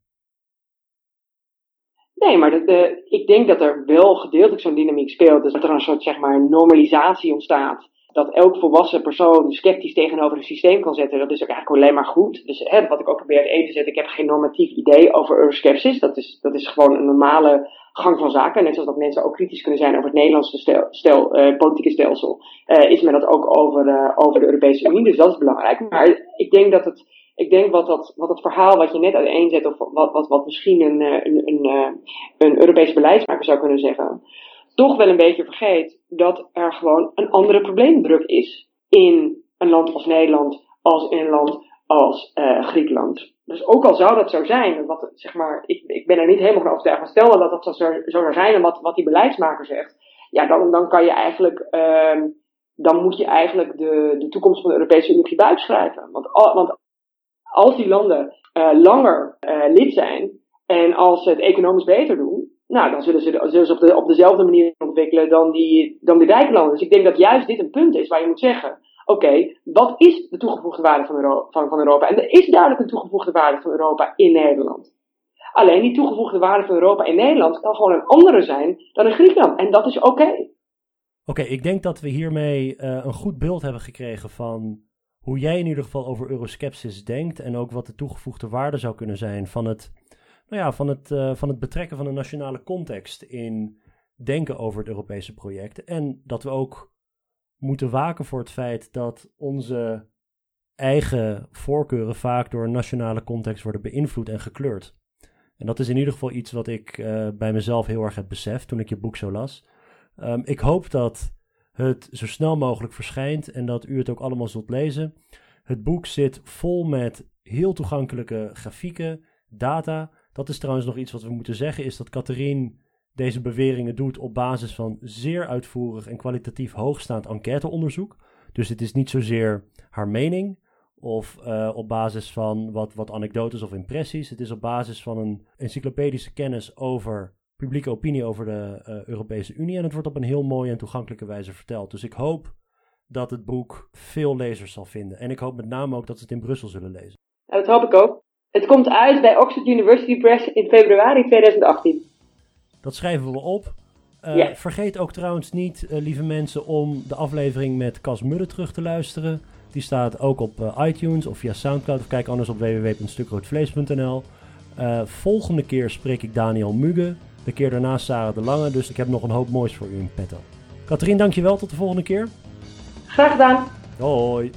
[SPEAKER 2] Nee, maar de, ik denk dat er wel gedeeltelijk zo'n dynamiek speelt. Dus dat er een soort zeg maar, normalisatie ontstaat. Dat elk volwassen persoon sceptisch tegenover een systeem kan zetten. Dat is ook eigenlijk alleen maar goed. Dus hè, wat ik ook probeer te zetten. Ik heb geen normatief idee over euroskepsis. Dat is, dat is gewoon een normale gang van zaken. Net zoals dat mensen ook kritisch kunnen zijn over het Nederlandse stel, stel uh, politieke stelsel. Uh, is men dat ook over, uh, over de Europese Unie. Dus dat is belangrijk. Maar ik denk dat het ik denk wat dat, wat dat verhaal wat je net uiteenzet, of wat, wat, wat misschien een, eh, een, een, eh, een beleidsmaker zou kunnen zeggen, toch wel een beetje vergeet dat er gewoon een andere probleemdruk is in een land als Nederland als in een land als uh, Griekenland. Dus ook al zou dat zo zijn, wat, zeg maar, ik, ik ben er niet helemaal van overtuigd, maar stel dat dat zo, zo zou zijn en wat, wat die beleidsmaker zegt, ja, dan, dan kan je eigenlijk, uh, dan moet je eigenlijk de, de toekomst van de Europese Unie buikschrijven. Want, want als die landen uh, langer uh, lid zijn en als ze het economisch beter doen, nou, dan zullen ze, zullen ze op, de, op dezelfde manier ontwikkelen dan die, dan die rijke landen. Dus ik denk dat juist dit een punt is waar je moet zeggen: oké, wat is de toegevoegde waarde van, Euro van, van Europa? En er is duidelijk een toegevoegde waarde van Europa in Nederland. Alleen die toegevoegde waarde van Europa in Nederland kan gewoon een andere zijn dan in Griekenland. En dat is oké.
[SPEAKER 1] Oké, ik denk dat we hiermee uh, een goed beeld hebben gekregen van hoe jij in ieder geval over euroskepsis denkt en ook wat de toegevoegde waarde zou kunnen zijn van het, nou ja, van het, uh, van het betrekken van een nationale context in denken over het Europese project. En dat we ook moeten waken voor het feit dat onze eigen voorkeuren vaak door een nationale context worden beïnvloed en gekleurd. En dat is in ieder geval iets wat ik uh, bij mezelf heel erg heb beseft toen ik je boek zo las. Um, ik hoop dat het zo snel mogelijk verschijnt en dat u het ook allemaal zult lezen. Het boek zit vol met heel toegankelijke grafieken, data. Dat is trouwens nog iets wat we moeten zeggen, is dat Catherine deze beweringen doet op basis van zeer uitvoerig en kwalitatief hoogstaand enquêteonderzoek. Dus het is niet zozeer haar mening of uh, op basis van wat, wat anekdotes of impressies. Het is op basis van een encyclopedische kennis over publieke opinie over de uh, Europese Unie. En het wordt op een heel mooie en toegankelijke wijze verteld. Dus ik hoop dat het boek veel lezers zal vinden. En ik hoop met name ook dat ze het in Brussel zullen lezen.
[SPEAKER 2] Ja, dat hoop ik ook. Het komt uit bij Oxford University Press in februari 2018.
[SPEAKER 1] Dat schrijven we op. Uh, yeah. Vergeet ook trouwens niet, uh, lieve mensen, om de aflevering met Cas Mudde terug te luisteren. Die staat ook op uh, iTunes of via Soundcloud. Of kijk anders op www.stukroodvlees.nl. volgende keer spreek ik Daniel Muge. De keer daarna Sarah de Lange. Dus ik heb nog een hoop moois voor u in petto. Katrien, dankjewel. Tot de volgende keer.
[SPEAKER 2] Graag gedaan.
[SPEAKER 1] Hoi.